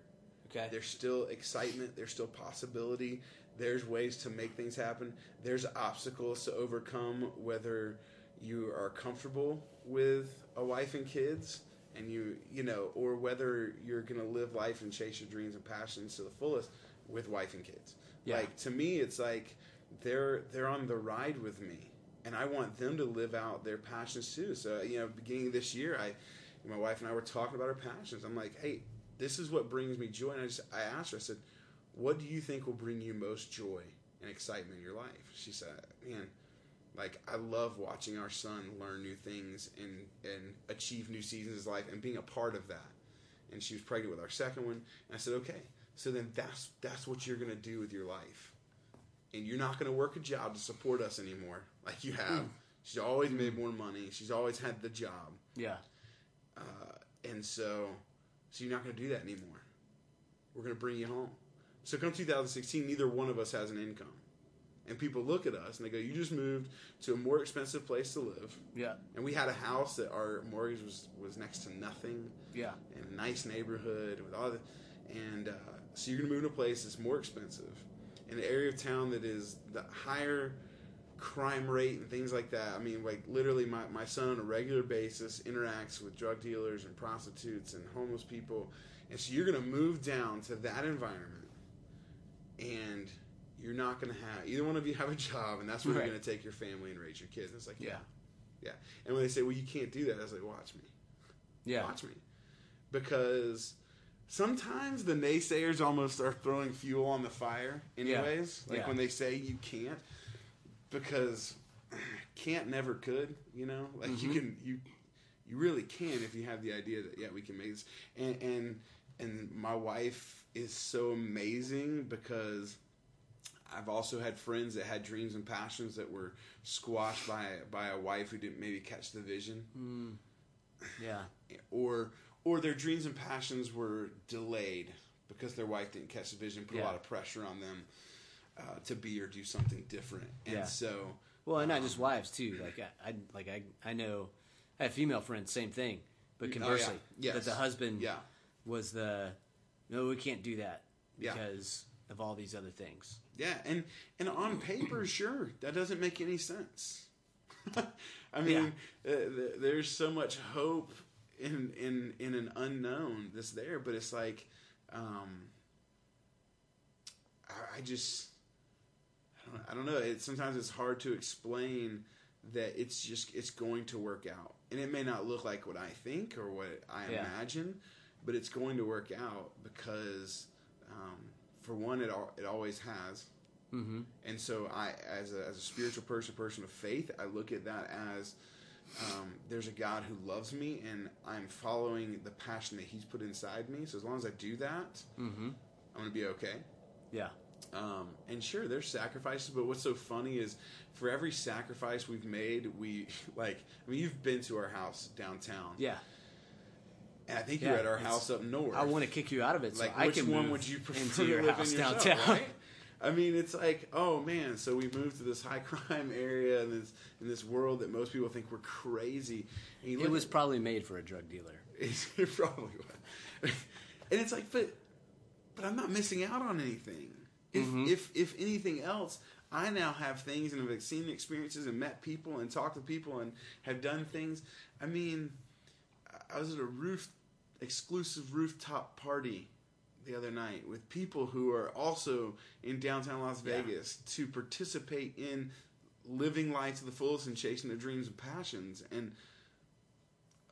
Okay. There's still excitement. There's still possibility. There's ways to make things happen. There's obstacles to overcome, whether you are comfortable with a wife and kids, and you, you know, or whether you're going to live life and chase your dreams and passions to the fullest with wife and kids. Yeah. Like to me, it's like they're they're on the ride with me, and I want them to live out their passions too. So you know, beginning this year, I, my wife and I were talking about our passions. I'm like, hey, this is what brings me joy. And I just I asked her, I said, what do you think will bring you most joy and excitement in your life? She said, man, like I love watching our son learn new things and and achieve new seasons in his life and being a part of that. And she was pregnant with our second one, and I said, okay, so then that's that's what you're gonna do with your life, and you're not gonna work a job to support us anymore like you have. She's always made more money. She's always had the job, Yeah. uh, and so so you're not gonna do that anymore. We're gonna bring you home. So come 2016, neither one of us has an income. And people look at us and they go, "You just moved to a more expensive place to live." Yeah. And we had a house that our mortgage was was next to nothing, Yeah. in a nice neighborhood with all the, and uh, so you're gonna move to a place that's more expensive, in an area of town that is the higher crime rate and things like that. I mean, like literally, my my son on a regular basis interacts with drug dealers and prostitutes and homeless people, and so you're gonna move down to that environment, and you're not gonna have either one of you have a job, and that's where Right. you're gonna take your family and raise your kids. And it's like, Yeah. yeah, yeah. And when they say, well, you can't do that, I was like, watch me Yeah. watch me because sometimes the naysayers almost are throwing fuel on the fire anyways like Yeah. when they say you can't because can't never could you know like Mm-hmm. you can you you really can if you have the idea that yeah we can make this and and and my wife is so amazing because I've also had friends that had dreams and passions that were squashed by by a wife who didn't maybe catch the vision Yeah. or or their dreams and passions were delayed because their wife didn't catch the vision, put Yeah. a lot of pressure on them uh, to be or do something different, and Yeah. so Well, and not just wives too. Like I, I like I, I know I have female friends, same thing. But Oh, yeah. conversely, Yes. that the husband Yeah. was the no, we can't do that Yeah. because of all these other things. yeah, and and on paper, sure, that doesn't make any sense. I mean, uh, th- there's so much hope in in in an unknown that's there, but it's like, um, I, I just. I don't, I don't know. It, sometimes it's hard to explain that it's just it's going to work out, and it may not look like what I think or what I Yeah. imagine, but it's going to work out because, um, for one, it al- it always has, Mm-hmm. and so I, as a, as a spiritual person, a person of faith, I look at that as um, there's a God who loves me, and I'm following the passion that He's put inside me. So as long as I do that, Mm-hmm. I'm gonna be okay. Yeah. Um, and sure, there's sacrifices, but what's so funny is for every sacrifice we've made, we like. I mean, you've been to our house downtown, Yeah. and I think Yeah, you're at our house up north. I want to kick you out of it, so like, I which can one would you prefer to your live house in yourself, downtown? right? I mean, it's like, oh man, so we moved to this high crime area and this in this world that most people think we're crazy. It was at- probably made for a drug dealer. it probably was. and it's like, but but I'm not missing out on anything. If mm-hmm. if if anything else, I now have things and have seen experiences and met people and talked to people and have done things. I mean, I was at a roof exclusive rooftop party the other night with people who are also in downtown Las Yeah. Vegas to participate in living life to the fullest and chasing their dreams and passions and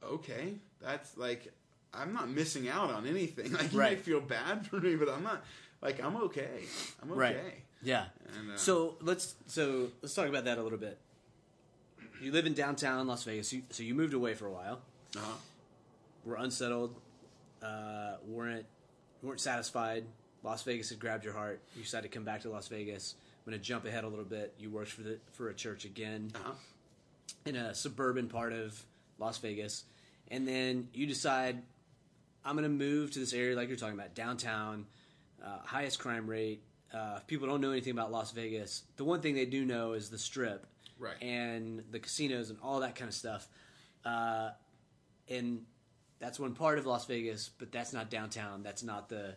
okay, that's like I'm not missing out on anything. Like you Right. may feel bad for me, but I'm not. Like I'm okay. I'm okay. Right. Yeah. And, uh, so let's so let's talk about that a little bit. You live in downtown Las Vegas, so you moved away for a while. Uh-huh. Were unsettled, uh, weren't weren't satisfied. Las Vegas had grabbed your heart. You decided to come back to Las Vegas. I'm going to jump ahead a little bit. You worked for the for a church again Uh-huh. in a suburban part of Las Vegas, and then you decide I'm going to move to this area like you're talking about downtown, uh, highest crime rate. Uh, people don't know anything about Las Vegas, the one thing they do know is the Strip, Right. and the casinos and all that kind of stuff. Uh, and that's one part of Las Vegas, but that's not downtown. That's not the.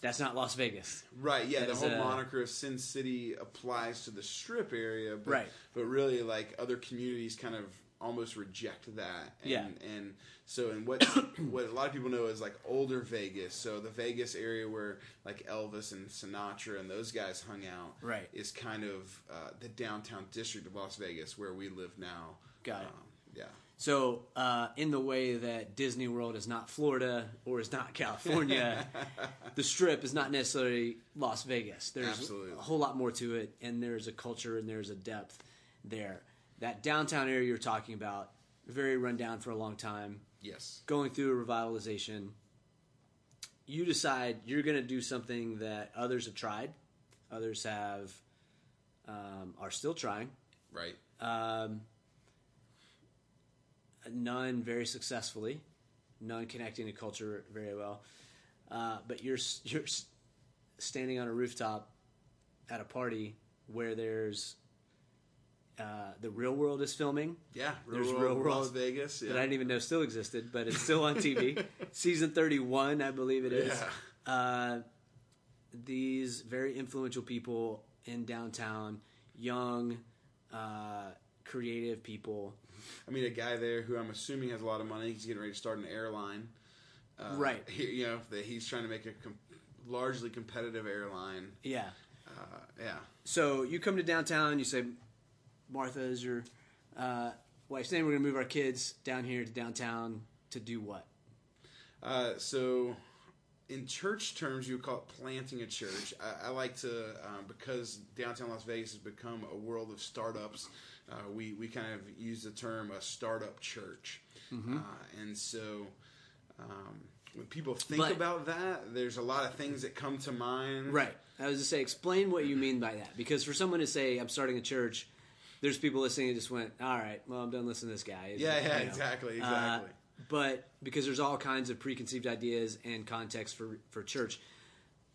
That's not Las Vegas. Right, yeah, That the whole a- moniker of Sin City applies to the strip area, but, Right. but really, like other communities, kind of almost reject that. And, Yeah. and so, and what what a lot of people know is like older Vegas. So the Vegas area where like Elvis and Sinatra and those guys hung out, Right. is kind of uh, the downtown district of Las Vegas where we live now. Got it. Um, yeah. So, uh, in the way that Disney World is not Florida or is not California, the Strip is not necessarily Las Vegas. There's Absolutely. a whole lot more to it, and there's a culture and there's a depth there. That downtown area you're talking about, very run down for a long time, Yes. going through a revitalization. You decide you're going to do something that others have tried, others have um, are still trying. Right. Um, none very successfully, none connecting to culture very well. Uh, but you're you're standing on a rooftop at a party where there's uh, the real world is filming. Yeah. There's Real Real World World Las Vegas. Yeah. That I didn't even know still existed, but it's still on TV. Season 31, I believe it is. Yeah. Uh, these very influential people in downtown, young, uh, creative people. I mean, a guy there who I'm assuming has a lot of money. He's getting ready to start an airline. Uh, Right. He, you know, that he's trying to make a com- largely competitive airline. Yeah. Uh, yeah. So you come to downtown, you say, Martha is your uh, wife's name. We're going to move our kids down here to downtown to do what? Uh, so, in church terms, you would call it planting a church. I, I like to um, because downtown Las Vegas has become a world of startups. Uh, we we kind of use the term a startup church, uh, and so. Um, when people think But- about that, there's a lot of things that come to mind. Right. I was to say, explain what you mean by that. Because for someone to say, I'm starting a church, there's people listening who just went, all right, well, I'm done listening to this guy. Yeah, yeah, You know. exactly, Uh, exactly. but because there's all kinds of preconceived ideas and context for, for church.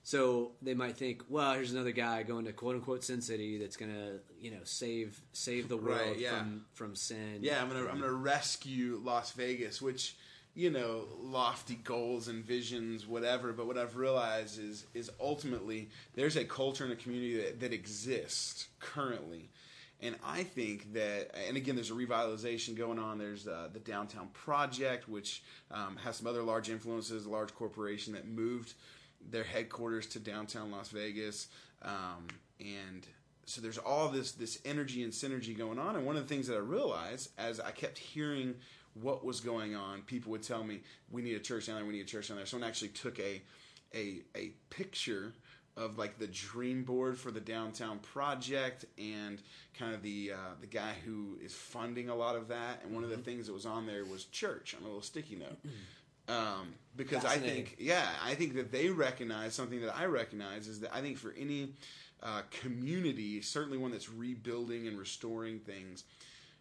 So they might think, well, here's another guy going to quote unquote Sin City that's going to, you know, save save the world Right, yeah. from, from sin. Yeah, I'm gonna I'm gonna rescue Las Vegas, which you know, lofty goals and visions, whatever. But what I've realized is is ultimately there's a culture and a community that, that exists currently. And I think that, and again, there's a revitalization going on. There's uh, the Downtown Project, which um, has some other large influences, a large corporation that moved their headquarters to downtown Las Vegas. Um, and so there's all this this energy and synergy going on. And one of the things that I realized as I kept hearing what was going on, people would tell me, "We need a church down there. We need a church down there." Someone actually took a a a picture of like the dream board for the downtown project and kind of the uh, the guy who is funding a lot of that. And one of the things that was on there was church on a little sticky note. Um, because I think, yeah, I think that they recognize something that I recognize is that I think for any uh, community, certainly one that's rebuilding and restoring things,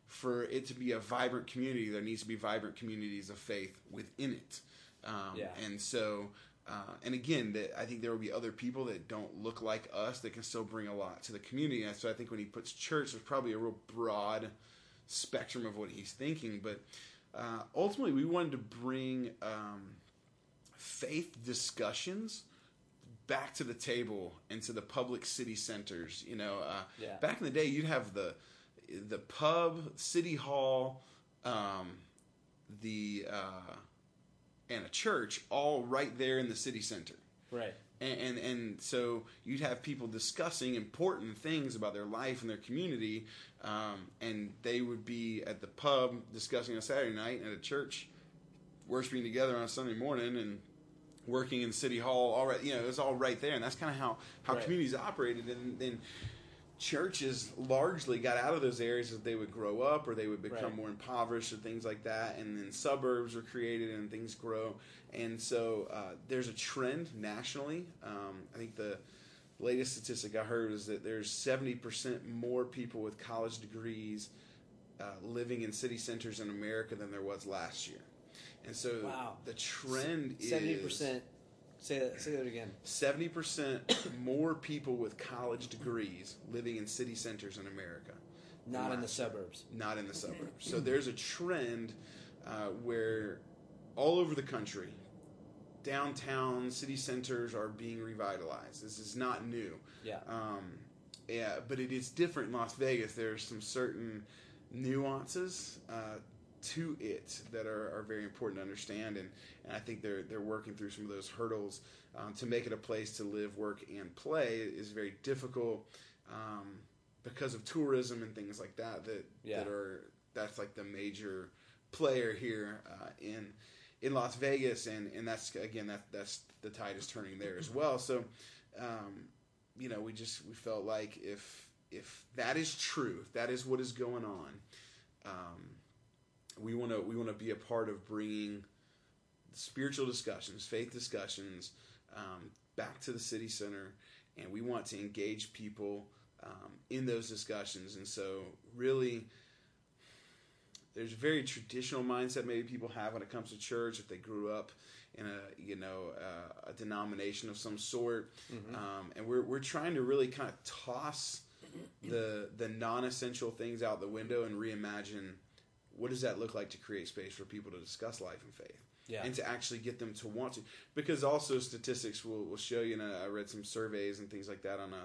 for it to be a vibrant community, there needs to be vibrant communities of faith within it. Um, Yeah. And so, uh, and again, that I think there will be other people that don't look like us that can still bring a lot to the community. And so I think when he puts church, there's probably a real broad spectrum of what he's thinking. But uh, ultimately, we wanted to bring um, faith discussions back to the table and to the public city centers. You know, uh, Yeah. back in the day, you'd have the the pub, city hall, um, the uh, and a church all right there in the city center. Right. And, and and so you'd have people discussing important things about their life and their community, um, and they would be at the pub discussing on Saturday night, and at a church worshiping together on a Sunday morning, and working in City Hall. All right, you know, it was all right there, and that's kind of how how Right. communities operated. And then churches largely got out of those areas as they would grow up or they would become Right. more impoverished or things like that and then suburbs were created and things grow and so uh, there's a trend nationally um, i think the latest statistic i heard is that there's 70% more people with college degrees uh, living in city centers in America than there was last year. And so Wow. the trend is Seventy percent. Say that. Say that again. 70% more people with college degrees living in city centers in America. Not in the suburbs. Not in the suburbs. So there's a trend uh, where all over the country, downtown city centers are being revitalized. This is not new. Yeah. Um, yeah, but it is different in Las Vegas. There's some certain nuances uh, to it that are, are very important to understand, and, and I think they're they're working through some of those hurdles um, to make it a place to live, work, and play is very difficult um, because of tourism and things like that. That Yeah. that are that's like the major player here uh, in in Las Vegas, and and that's again that that's the tide is turning there as well. So. Um, you know, we just we felt like if if that is true, if that is what is going on, um, we want to we want to be a part of bringing spiritual discussions, faith discussions, um, back to the city center, and we want to engage people um, in those discussions. And so, really, there's a very traditional mindset maybe people have when it comes to church if they grew up in a you know uh, a denomination of some sort, um, and we're we're trying to really kind of toss the the non-essential things out the window and reimagine what does that look like to create space for people to discuss life and faith Yeah. and to actually get them to want to. Because also statistics will, will show you and I read some surveys and things like that on a,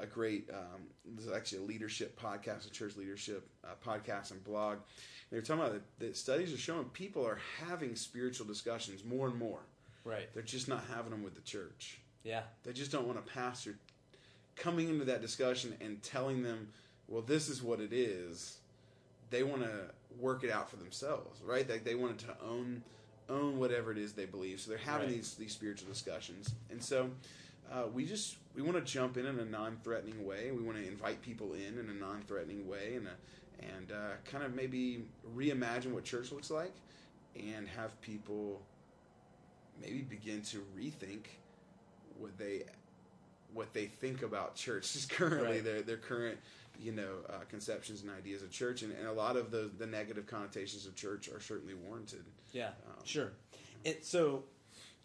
a great um, is actually a leadership podcast a church leadership uh, podcast and blog they're talking about that, that studies are showing people are having spiritual discussions more and more Right. they're just not having them with the church Yeah. they just don't want a pastor coming into that discussion and telling them, well, this is what it is. They want to work it out for themselves, right? Like they wanted to own own whatever it is they believe. So they're having Right. these these spiritual discussions, and so uh, we just we want to jump in in a non-threatening way. We want to invite people in in a non-threatening way, and a, and uh, kind of maybe reimagine what church looks like, and have people maybe begin to rethink what they what they think about church is currently Right. their their current you know uh, conceptions and ideas of church and, and a lot of the the negative connotations of church are certainly warranted Yeah, Um, sure. It, so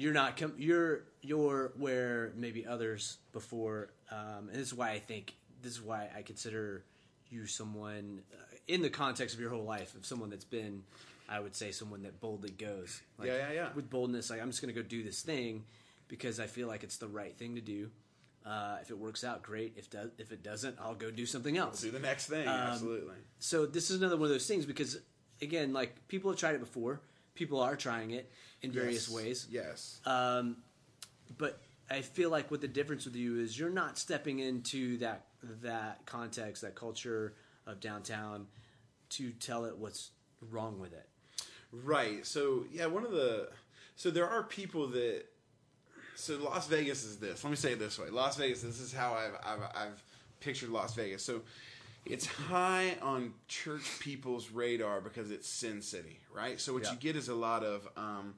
you're not com- you're you're where maybe others before, um, and this is why I think this is why I consider you someone uh, in the context of your whole life of someone that's been, I would say, someone that boldly goes. Like, Yeah, yeah, yeah. With boldness, like I'm just going to go do this thing because I feel like it's the right thing to do. Uh, if it works out, great. If do- if it doesn't, I'll go do something else. do the next thing Um, absolutely So this is another one of those things because again, like people have tried it before. People are trying it in various Yes. ways. yes Um, but I feel like what the difference with you is you're not stepping into that that context, that culture of downtown to tell it what's wrong with it. Right. So yeah, one of the so there are people that so Las Vegas is this. Let me say it this way. Las Vegas. This is how I've I've, I've pictured Las Vegas. So it's high on church people's radar because it's Sin City, right? So what Yeah. you get is a lot of um,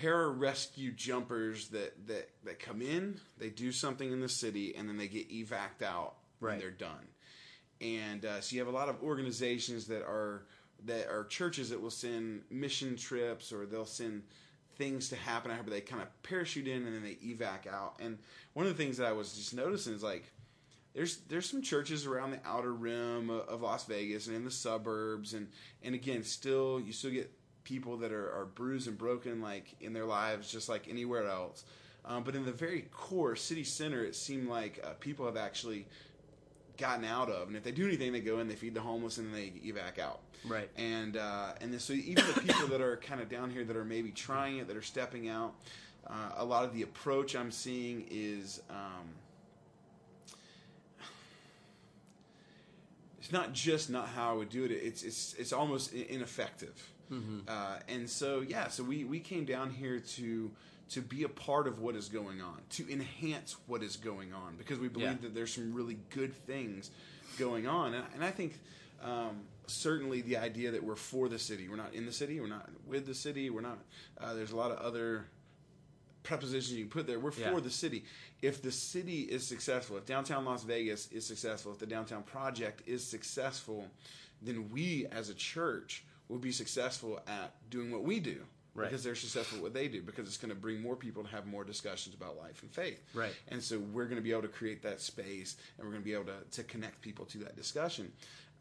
pararescue jumpers that that that come in, they do something in the city, and then they get evac'd out when they're done. And uh, so you have a lot of organizations that are that are churches that will send mission trips or they'll send things to happen I but they kind of parachute in and then they evac out. And one of the things that I was just noticing is like there's there's some churches around the outer rim of, of Las Vegas and in the suburbs, and and again, still you still get people that are, are bruised and broken like in their lives, just like anywhere else. Um, but in the very core city center, it seemed like uh, people have actually gotten out of, and if they do anything, they go in, they feed the homeless, and then they evac out. Right. And uh, and then, so even the people that are kind of down here that are maybe trying it, that are stepping out, uh, a lot of the approach I'm seeing is. Um, it's not just not how I would do it. It's it's it's almost ineffective. Uh, and so yeah, so we we came down here to to be a part of what is going on, to enhance what is going on, because we believe Yeah. that there's some really good things going on, and, and I think. Um, certainly, the idea that we're for the city, we're not in the city, we're not with the city, we're not. Uh, there's a lot of other prepositions you put there. We're Yeah. for the city. If the city is successful, if downtown Las Vegas is successful, if the downtown project is successful, then we as a church will be successful at doing what we do. Right. Because they're successful at what they do, because it's going to bring more people to have more discussions about life and faith. Right. And so we're going to be able to create that space, and we're going to be able to, to connect people to that discussion.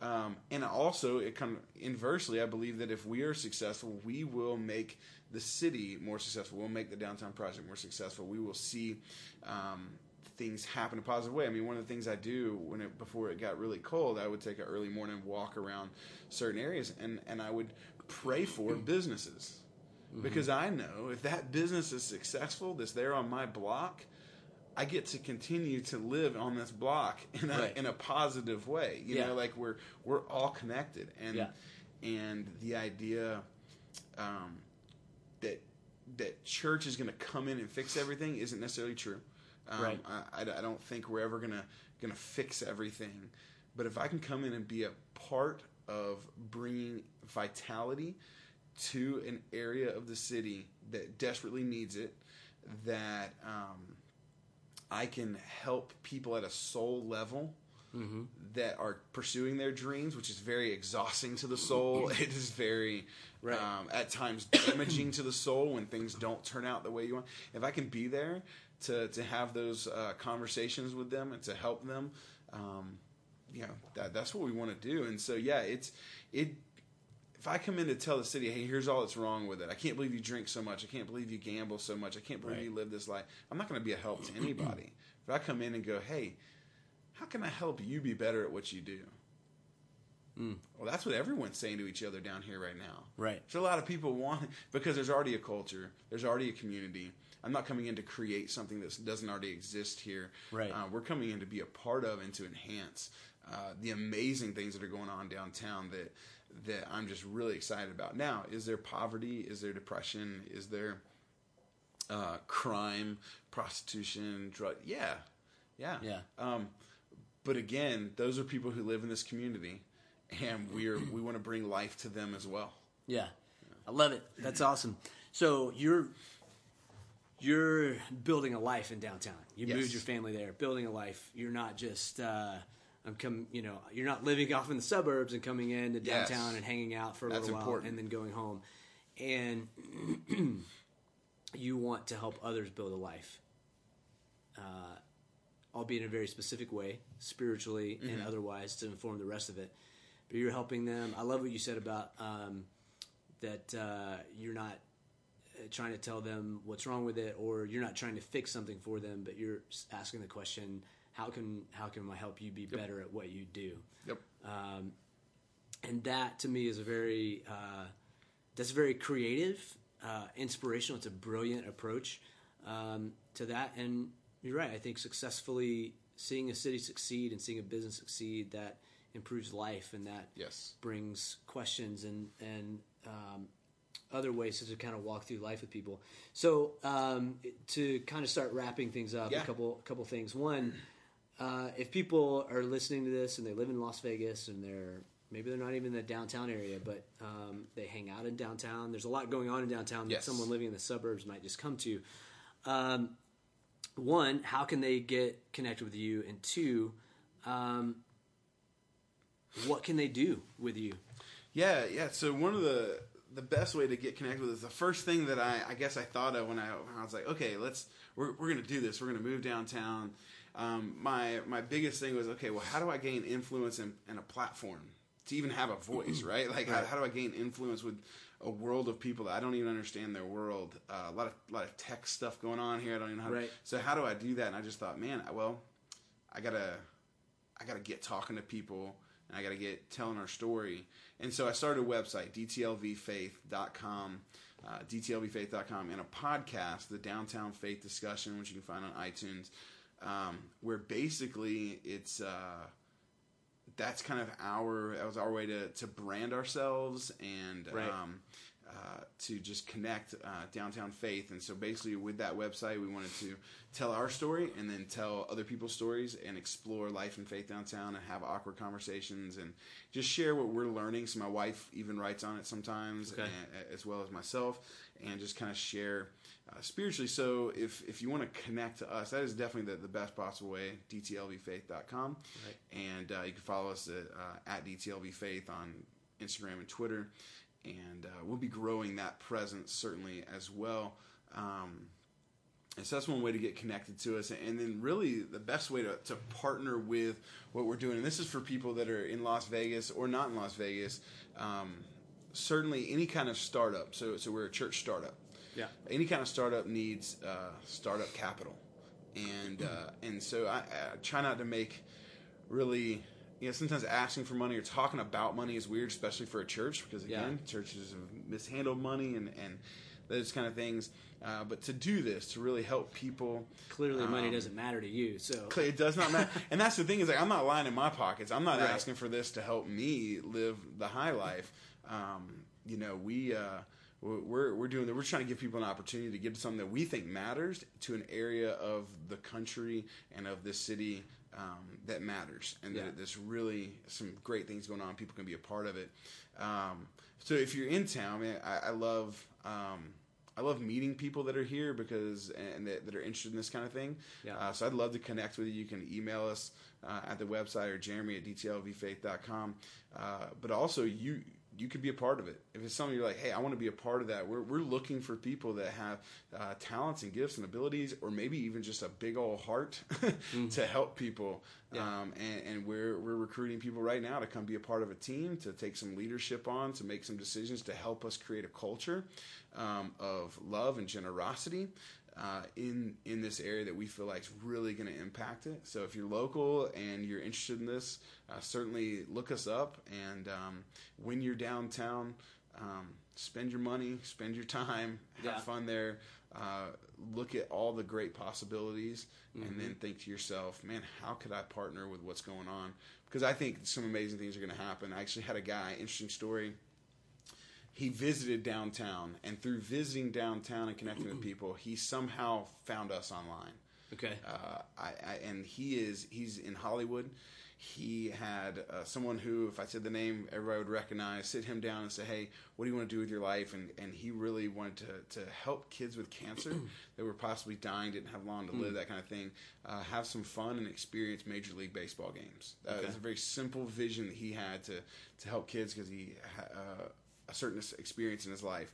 Um, and also, it kind of inversely, I believe that if we are successful, we will make the city more successful. We'll make the downtown project more successful. We will see um, things happen in a positive way. I mean, one of the things I do when it before it got really cold, I would take an early morning walk around certain areas, and and I would pray for businesses because I know if that business is successful, that's there on my block. I get to continue to live on this block in a Right. in a positive way. You Yeah. know, like we're we're all connected, and Yeah. and the idea um, that that church is going to come in and fix everything isn't necessarily true. Um, Right. I, I, I don't think we're ever gonna gonna fix everything, but if I can come in and be a part of bringing vitality to an area of the city that desperately needs it, that um, I can help people at a soul level that are pursuing their dreams, which is very exhausting to the soul. it is very, Right. um, at times, damaging to the soul when things don't turn out the way you want. If I can be there to to have those uh, conversations with them and to help them, um, you know, that, that's what we want to do. And so, yeah, it's it. If I come in to tell the city, hey, here's all that's wrong with it. I can't believe you drink so much. I can't believe you gamble so much. I can't believe Right. you live this life. I'm not going to be a help to anybody. If I come in and go, hey, how can I help you be better at what you do? Well, that's what everyone's saying to each other down here right now. Right. There's a lot of people want because there's already a culture, there's already a community. I'm not coming in to create something that doesn't already exist here. Right. Uh, we're coming in to be a part of and to enhance uh, the amazing things that are going on downtown that that I'm just really excited about. Now, is there poverty? Is there depression? Is there uh, crime, prostitution, drug? Yeah, yeah, Yeah. Um, but again, those are people who live in this community, and we're we want to bring life to them as well. Yeah, I love it. That's awesome. So you're you're building a life in downtown. You Yes. moved your family there, building a life. You're not just uh, I'm come. You know, you're not living off in the suburbs and coming into Yes. downtown and hanging out for a That's little while important. and then going home. And you want to help others build a life. Uh, albeit in a very specific way, spiritually Mm-hmm. and otherwise, to inform the rest of it. But you're helping them. I love what you said about um, that uh, you're not uh, trying to tell them what's wrong with it, or you're not trying to fix something for them, but you're asking the question, "How can how can I help you be better at what you do?" Yep. um, and that to me is a very uh, that's very creative, uh, inspirational. It's a brilliant approach um, to that, and you're right. I think successfully seeing a city succeed and seeing a business succeed that improves life and that Yes. brings questions and and um, other ways to kind of walk through life with people. So um, to kind of start wrapping things up, Yeah. a couple couple things. One, uh, if people are listening to this and they live in Las Vegas and they're maybe they're not even in the downtown area, but um, they hang out in downtown. There's a lot going on in downtown Yes. that someone living in the suburbs might just come to. Um, one, how can they get connected with you? And two, um, what can they do with you? Yeah, yeah. So one of the the best way to get connected with is the first thing that I, I guess I thought of when I, when I was like, okay, let's we're we're gonna do this. We're gonna move downtown. Um, my my biggest thing was okay. Well, how do I gain influence and, and a platform to even have a voice, right? Like, How, how do I gain influence with a world of people that I don't even understand their world? Uh, a lot of a lot of tech stuff going on here. I don't even know how. To, So how do I do that? And I just thought, man, well, I gotta I gotta get talking to people and I gotta get telling our story. And so I started a website, dtlvfaith.com, uh, dtlvfaith.com, and a podcast, the Downtown Faith Discussion, which you can find on iTunes, um, where basically it's uh, that's kind of our that was our way to to brand ourselves and Right. um, uh, to just connect uh, downtown faith. And so basically, with that website, we wanted to tell our story and then tell other people's stories and explore life and faith downtown and have awkward conversations and just share what we're learning. So my wife even writes on it sometimes, Okay. and, as well as myself, and just kind of share uh, spiritually. So if if you want to connect to us, that is definitely the, the best possible way. DTLVfaith.com, Right. and uh, you can follow us at, uh, at DTLVfaith on Instagram and Twitter, and uh, we'll be growing that presence certainly as well. Um, and so that's one way to get connected to us. And then, really, the best way to, to partner with what we're doing, and this is for people that are in Las Vegas or not in Las Vegas, um, certainly any kind of startup. So, so we're a church startup. Yeah. Any kind of startup needs uh, startup capital. And, uh, and so I, I try not to make really you know sometimes asking for money or talking about money is weird especially for a church because again Yeah. churches have mishandled money and and those kind of things uh, but to do this to really help people Clearly, money um, doesn't matter to you. So it does not matter and that's the thing is like i'm not lying in my pockets i'm not Right. asking for this to help me live the high life um, you know we uh, we're, we're doing we're trying to give people an opportunity to to something that we think matters to an area of the country and of this city um, that matters and Yeah. that there's really some great things going on people can be a part of it um, so if you're in town man I, I love um, I love meeting people that are here because and that, that are interested in this kind of thing. Yeah. Uh, so I'd love to connect with you. You can email us uh, at the website or Jeremy at dtlvfaith.com. Uh, but also you you could be a part of it. If it's something you're like, hey, I want to be a part of that. We're we're looking for people that have uh, talents and gifts and abilities, or maybe even just a big old heart to help people. Yeah. Um, and, and we're we're recruiting people right now to come be a part of a team, to take some leadership on, to make some decisions, to help us create a culture um, of love and generosity uh, in in this area that we feel like is really going to impact it. So if you're local and you're interested in this, uh, certainly look us up. And um, when you're downtown, um, spend your money, spend your time, have Yeah. fun there. Uh, look at all the great possibilities, and then think to yourself, "Man, how could I partner with what's going on?" Because I think some amazing things are going to happen. I actually had a guy, interesting story he visited downtown and through visiting downtown and connecting with people he somehow found us online. Okay, uh, I, I, and he is he's in hollywood. He had uh, someone who if i said the name everybody would recognize sit him down and say hey what do you want to do with your life? And, and he really wanted to, to help kids with cancer that were possibly dying didn't have long to live that kind of thing uh, have some fun and experience major league baseball games. Uh, Okay. it's a very simple vision that he had to, to help kids because he uh, a certain experience in his life.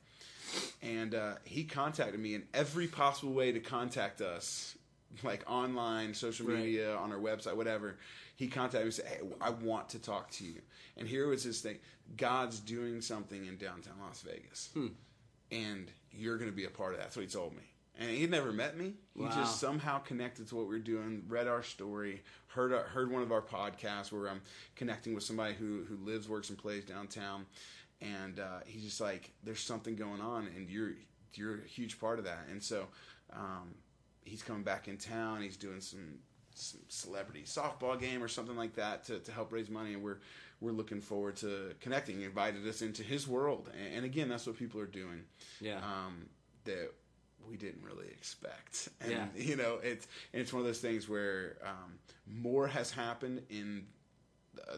And uh, he contacted me in every possible way to contact us like online social Right. media on our website whatever. He contacted me and said hey i want to talk to you. And here was his thing. God's doing something in downtown las vegas. Hmm. and you're going to be a part of that. That's what he told me. And he'd never met me. He Wow. just somehow connected to what we are doing read our story heard heard one of our podcasts where i'm connecting with somebody who, who lives works and plays downtown and uh, he's just like, "There's something going on, and you're you're a huge part of that." And so um, he's coming back in town. He's doing some, some celebrity softball game or something like that to, to help raise money, and we're we're looking forward to connecting. He invited us into his world, and, and again, that's what people are doing. Yeah. um, that we didn't really expect, and Yeah. you know, it's it's one of those things where um, more has happened in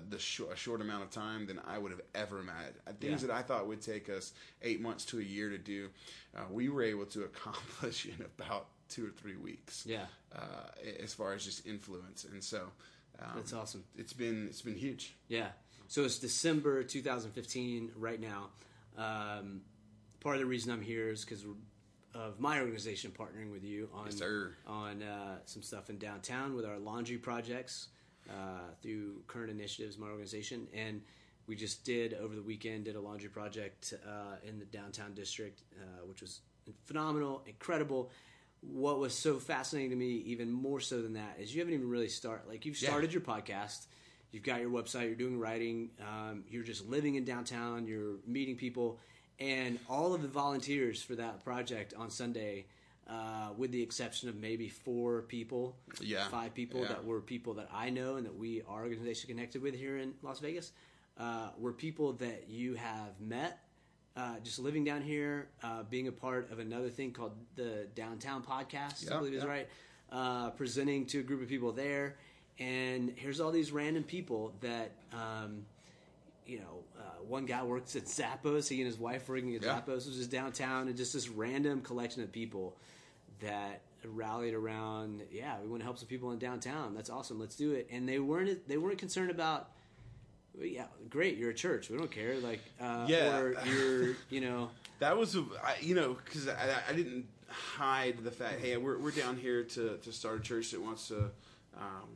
the, short, a short amount of time than I would have ever imagined. Uh, Things Yeah. that I thought would take us eight months to a year to do, uh, we were able to accomplish in about two or three weeks. Yeah. Uh, as far as just influence, and so um, That's awesome. It's been it's been huge. Yeah. So it's December 2015 right now. Um, part of the reason I'm here is because of my organization partnering with you on Yes, on uh, some stuff in downtown with our laundry projects uh, through current initiatives, my organization, and we just did over the weekend did a laundry project uh, in the downtown district, uh, which was phenomenal, incredible. What was so fascinating to me, even more so than that, is you haven't even really started. Like you've Yeah. started your podcast, you've got your website, you're doing writing, um, you're just living in downtown, you're meeting people, and all of the volunteers for that project on Sunday, uh, with the exception of maybe four people, Yeah. five people Yeah. that were people that I know and that we our organization connected with here in Las Vegas, uh, were people that you have met uh, just living down here, uh, being a part of another thing called the Downtown Podcast, I Yeah, believe is right, uh, presenting to a group of people there. And here's all these random people that, um, you know, uh, one guy works at Zappos. He and his wife working at Yeah. Zappos, which is downtown, and just this random collection of people that rallied around. Yeah, we want to help some people in downtown. That's awesome. Let's do it. And they weren't they weren't concerned about. Yeah, great. You're a church. We don't care. Like, uh, Yeah. or you're, you know, That was, a, I, you know, because I, I didn't hide the fact. Hey, we're, we're down here to, to start a church that wants to, um,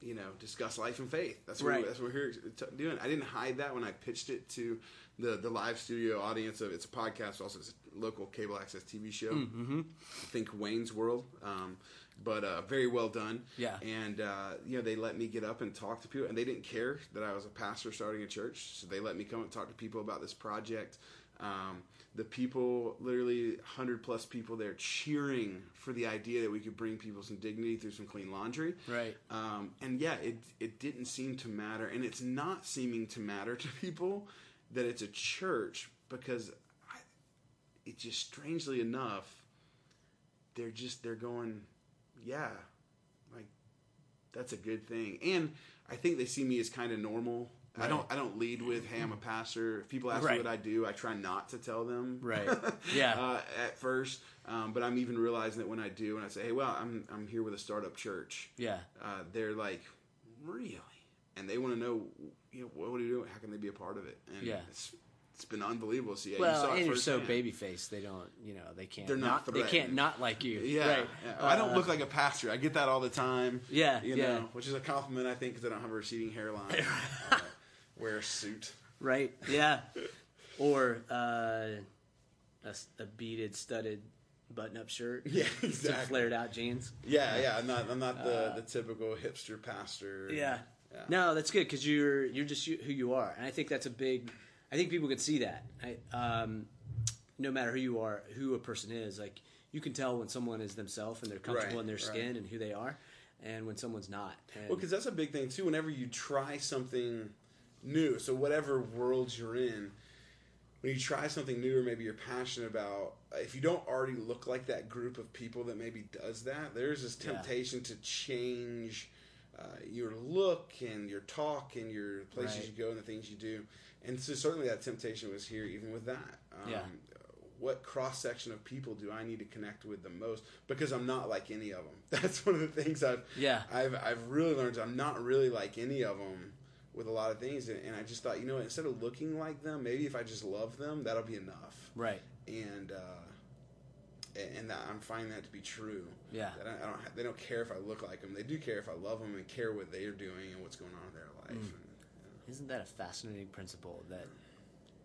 you know, discuss life and faith. That's what Right. that's what we're here t- doing. I didn't hide that when I pitched it to the the live studio audience of it's a podcast, also it's a local cable access TV show. Mm-hmm. I think Wayne's World, um, but uh, very well done. Yeah. and uh, you know they let me get up and talk to people, and they didn't care that I was a pastor starting a church, so they let me come and talk to people about this project. Um, the people, literally hundred plus people there, cheering for the idea that we could bring people some dignity through some clean laundry. Right. Um, and yeah, it it didn't seem to matter, and it's not seeming to matter to people that it's a church because it just strangely enough, they're just they're going, yeah, like that's a good thing, and I think they see me as kind of normal. I don't I don't lead with hey I'm a pastor. If people ask Right. me what I do, I try not to tell them. Right. Yeah. uh, at first, um, but I'm even realizing that when I do, and I say, hey, well, I'm I'm here with a startup church yeah, uh, they're like, really, and they want to know, you know, what, what are you doing? How can they be a part of it? And Yeah. it's, it's been unbelievable. So yeah, you well, saw it and you're so firsthand. baby faced. They don't, you know, they can't. They're not They can't not like you. Yeah, Right. yeah. I don't Uh, look like a pastor. I get that all the time. Yeah, you yeah. know, which is a compliment I think because I don't have a receding hairline. uh, wear a suit. Right. Yeah. or uh, a, a beaded, studded button-up shirt. Yeah, exactly. flared out jeans. Yeah, yeah. I'm not. I'm not the, the typical hipster pastor. Uh, Yeah. Yeah. No, that's good because you're you're just who you are, and I think that's a big. I think people can see that. I, um, no matter who you are, who a person is, like you can tell when someone is themselves and they're comfortable Right, in their right. skin and who they are, and when someone's not. And, Well, because that's a big thing too. Whenever you try something new, so whatever world you're in, when you try something new or maybe you're passionate about, if you don't already look like that group of people that maybe does that, there's this Yeah. temptation to change uh, your look and your talk and your places Right. you go and the things you do. And so certainly that temptation was here even with that. Um, Yeah. What cross section of people do I need to connect with the most? Because I'm not like any of them. That's one of the things I've Yeah. I've I've really learned I'm not really like any of them with a lot of things, and, and I just thought, you know, instead of looking like them, maybe if I just love them, that'll be enough. right. And uh, and- that I'm finding that to be true. Yeah. That I, I don't. They don't care if I look like them. They do care if I love them and care what they are doing and what's going on in their life. Mm. Isn't that a fascinating principle that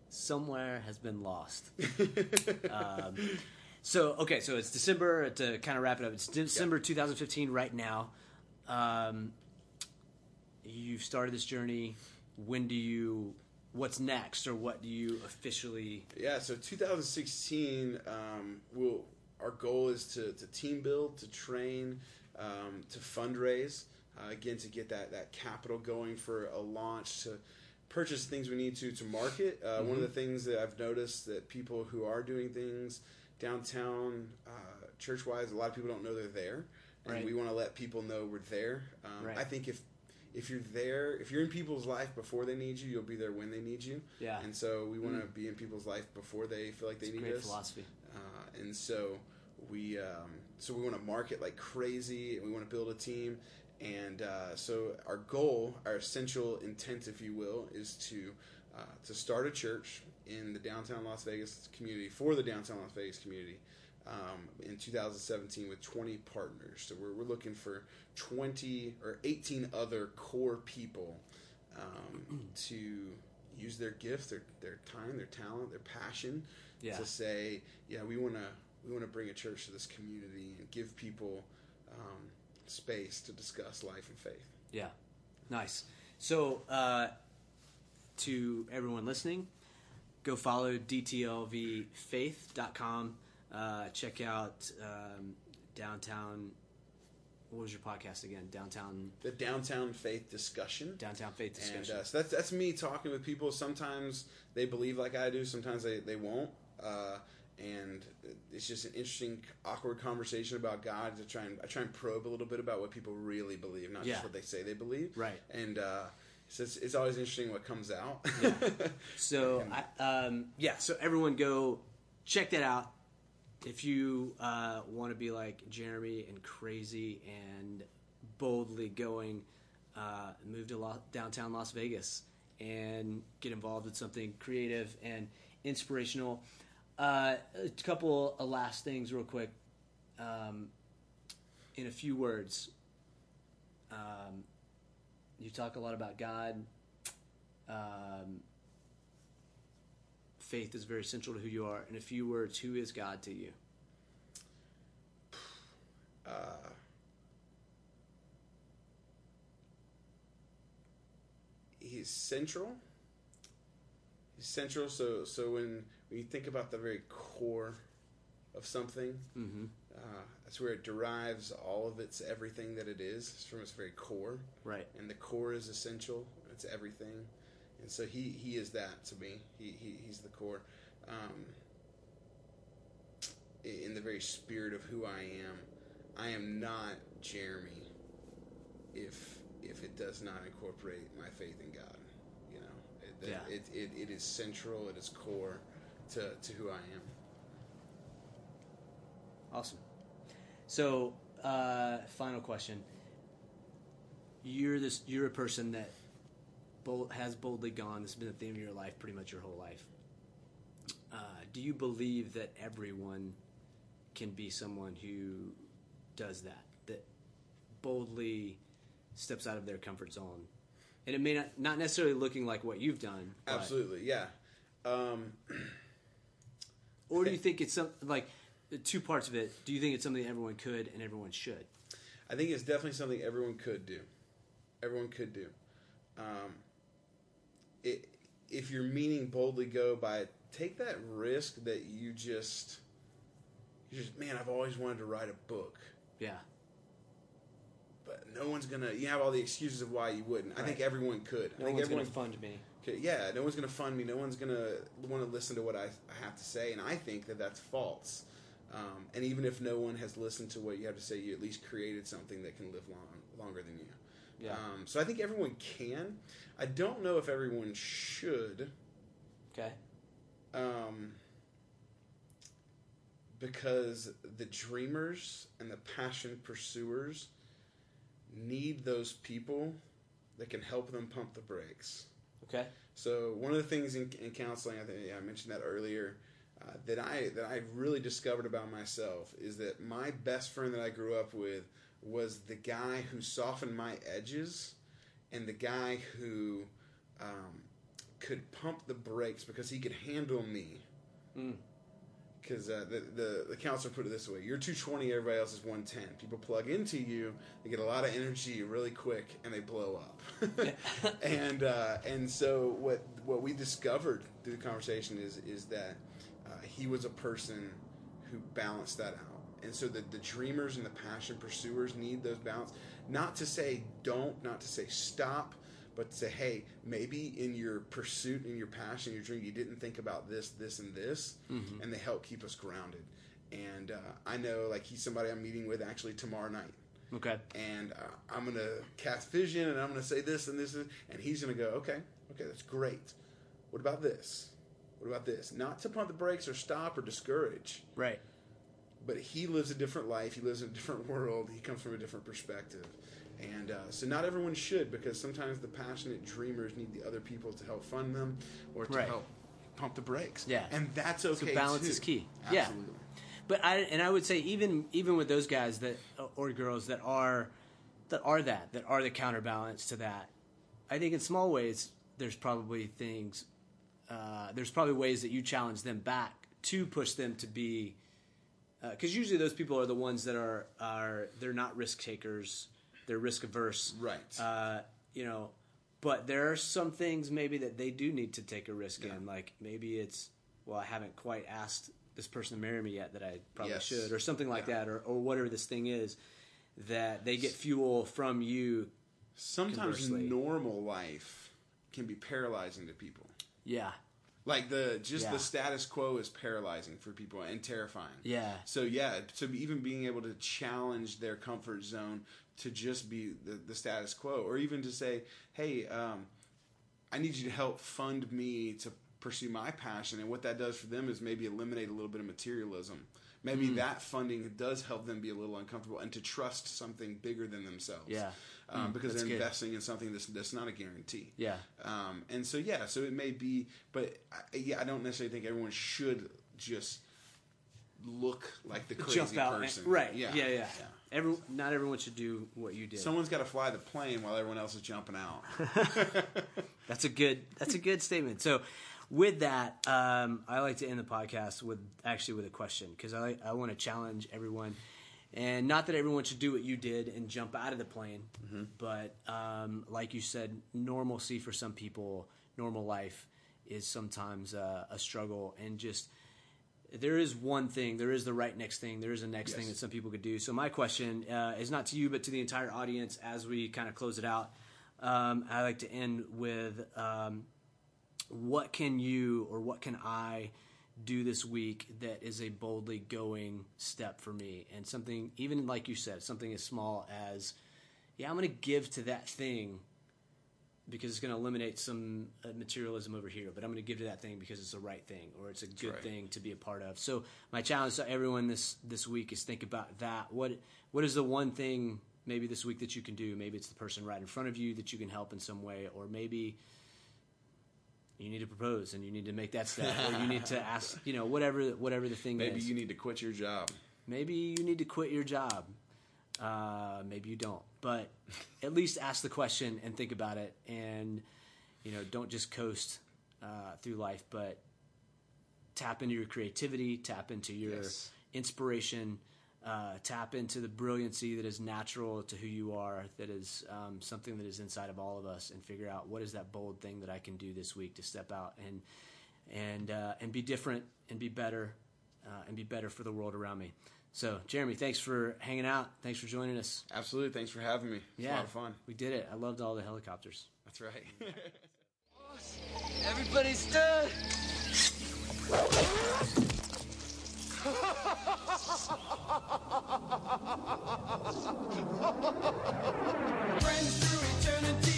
somewhere has been lost? um, so okay, so it's December to kind of wrap it up. It's December 2015 right now. Um, you've started this journey. When do you? What's next, or what do you officially? Yeah, so 2016, um, we'll, our goal is to, to team build, to train, um, to fundraise, again, to get that, that capital going for a launch, to purchase things we need to to market. Uh, One of the things that I've noticed that people who are doing things downtown, uh, church wise, a lot of people don't know they're there. And Right. we want to let people know we're there. Um, Right. I think if if you're there, if you're in people's life before they need you, you'll be there when they need you. Yeah. And so we want to be in people's life before they feel like they It's need great us. philosophy. Uh, and so we um, so we want to market like crazy, and we want to build a team. And uh, so our goal, our essential intent, if you will, is to uh, to start a church in the downtown Las Vegas community for the downtown Las Vegas community um, in 2017 with 20 partners. So we're, we're looking for 20 or 18 other core people um, to use their gift, their their time, their talent, their passion Yeah. to say, yeah, we want to we want to bring a church to this community and give people um, space to discuss life and faith. Yeah, nice. So, uh, to everyone listening, go follow dtlvfaith.com. Uh, check out um, downtown what was your podcast again? Downtown the downtown faith discussion. Downtown Faith Discussion. And uh, so that's that's me talking with people. Sometimes they believe like I do. Sometimes they they won't. Uh, and it's just an interesting, awkward conversation about God. To try and I try and probe a little bit about what people really believe, not Yeah. just what they say they believe. Right. And uh, so it's, it's always interesting what comes out. So, I, um, yeah, so everyone go check that out. If you uh, want to be like Jeremy and crazy and boldly going, uh, move to Lo- downtown Las Vegas and get involved with something creative and inspirational. Uh, a couple of last things, real quick. Um, in a few words, um, you talk a lot about God. Um, faith is very central to who you are. In a few words, who is God to you? he's central. Central. So so when when you think about the very core of something, Mm-hmm. uh, that's where it derives all of its everything that it is. It's from its very core, Right. and the core is essential. It's everything, and so he he is that to me. He, he he's the core. Um, in the very spirit of who I am, I am not Jeremy if if it does not incorporate my faith in God. It, Yeah. it, it, it is central. It is core to, to who I am. Awesome. So, uh, final question. You're this. You're a person that bold, has boldly gone. This has been the theme of your life, pretty much your whole life. Uh, do you believe that everyone can be someone who does that? That boldly steps out of their comfort zone, and it may not not necessarily looking like what you've done. Absolutely, yeah. Um, Or do you think it's some like the two parts of it? Do you think it's something everyone could and everyone should? I think it's definitely something everyone could do. Everyone could do. Um, it, if you're meaning boldly go by it, take that risk that you just, you just, man, I've always wanted to write a book, Yeah. But no one's gonna. You have all the excuses of why you wouldn't. I think everyone could. I No think one's everyone gonna fund me. Okay, yeah, no one's to fund me. No one's to want to listen to what I, I have to say, and I think that that's false. Um, and even if no one has listened to what you have to say, you at least created something that can live long, longer than you. Yeah. Um, so I think everyone can. I don't know if everyone should, Okay. um, because the dreamers and the passion pursuers need those people that can help them pump the brakes. Okay. So one of the things in, in counseling, I think yeah, I mentioned that earlier, uh, that I that I really discovered about myself is that my best friend that I grew up with was the guy who softened my edges, and the guy who um, could pump the brakes because he could handle me. Because uh, the, the the counselor put it this way: you're 220, everybody else is 110. People plug into you, they get a lot of energy really quick, and they blow up. and uh, and so what what we discovered through the conversation is is that uh, he was a person who balanced that out. And so the, the dreamers and the passion pursuers need those balance. Not to say don't, not to say stop, but to say, hey, maybe in your pursuit, in your passion, your dream, you didn't think about this, this, and this, and they help keep us grounded. And uh, I know, like, he's somebody I'm meeting with actually tomorrow night Okay. and uh, I'm gonna cast vision, and I'm gonna say this and this, and he's gonna go, okay, okay, that's great. What about this? What about this? Not to pump the brakes or stop or discourage, Right. but he lives a different life. He lives in a different world. He comes from a different perspective, and uh, so not everyone should, because sometimes the passionate dreamers need the other people to help fund them or to Right. help pump the brakes. Yeah. and that's okay. balance too. is key. Absolutely. Yeah. But I and I would say even even with those guys that or girls that are that are that that are the counterbalance to that, I think in small ways there's probably things uh, there's probably ways that you challenge them back to push them to be because usually those people are the ones that are are they're not risk takers they're risk averse Right. uh, you know but there are some things maybe that they do need to take a risk in like maybe it's well i haven't quite asked this person to marry me yet that i probably Yes. should or something like Yeah. that or, or whatever this thing is that they get fuel from you. Sometimes Conversely. normal life can be paralyzing to people. Yeah, Like the just Yeah. the status quo is paralyzing for people and terrifying. Yeah. So yeah, to be, even being able to challenge their comfort zone to just be the, the status quo, or even to say, "Hey, um, I need you to help fund me to pursue my passion," and what that does for them is maybe eliminate a little bit of materialism. Maybe Mm. that funding does help them be a little uncomfortable and to trust something bigger than themselves. Yeah. Um, Mm, because they're good. investing in something that's that's not a guarantee. Yeah. Um, and so yeah, so it may be, but I, yeah, I don't necessarily think everyone should just like the crazy jump out. and- person. right? Yeah. Yeah, yeah. Every, not everyone should do what you did. Someone's got to fly the plane while everyone else is jumping out. That's a good. That's a good statement. So, with that, um, I like to end the podcast with actually with a question because I I want to challenge everyone, and not that everyone should do what you did and jump out of the plane, but um, like you said, normalcy for some people, normal life is sometimes uh, a struggle, and just there is one thing, there is the right next thing, there is a next thing that some people could do. So my question uh, is not to you, but to the entire audience as we kind of close it out. Um, I like to end with um, what can you or what can I do this week that is a boldly going step for me, and something even like you said, something as small as yeah, I'm going to give to that thing because it's going to eliminate some uh, materialism over here, but I'm going to give to that thing because it's the right thing or it's a good right. thing to be a part of. So my challenge to everyone this this week is think about that. What what is the one thing maybe this week that you can do? Maybe it's the person right in front of you that you can help in some way, or maybe you need to propose and you need to make that step, or you need to ask, you know, whatever whatever the thing is. Maybe is. you need to quit your job. Maybe you need to quit your job. Uh, maybe you don't, but at least ask the question and think about it, and you know, don't just coast uh, through life, but tap into your creativity, tap into your Yes. inspiration, uh, tap into the brilliancy that is natural to who you are, that is um, something that is inside of all of us, and figure out what is that bold thing that I can do this week to step out and and uh, and be different and be better uh, and be better for the world around me. So, Jeremy, thanks for hanging out. Thanks for joining us. Absolutely. Thanks for having me. It's a lot of fun. we did it. I loved all the helicopters. That's right. Everybody stood. Friends through eternity.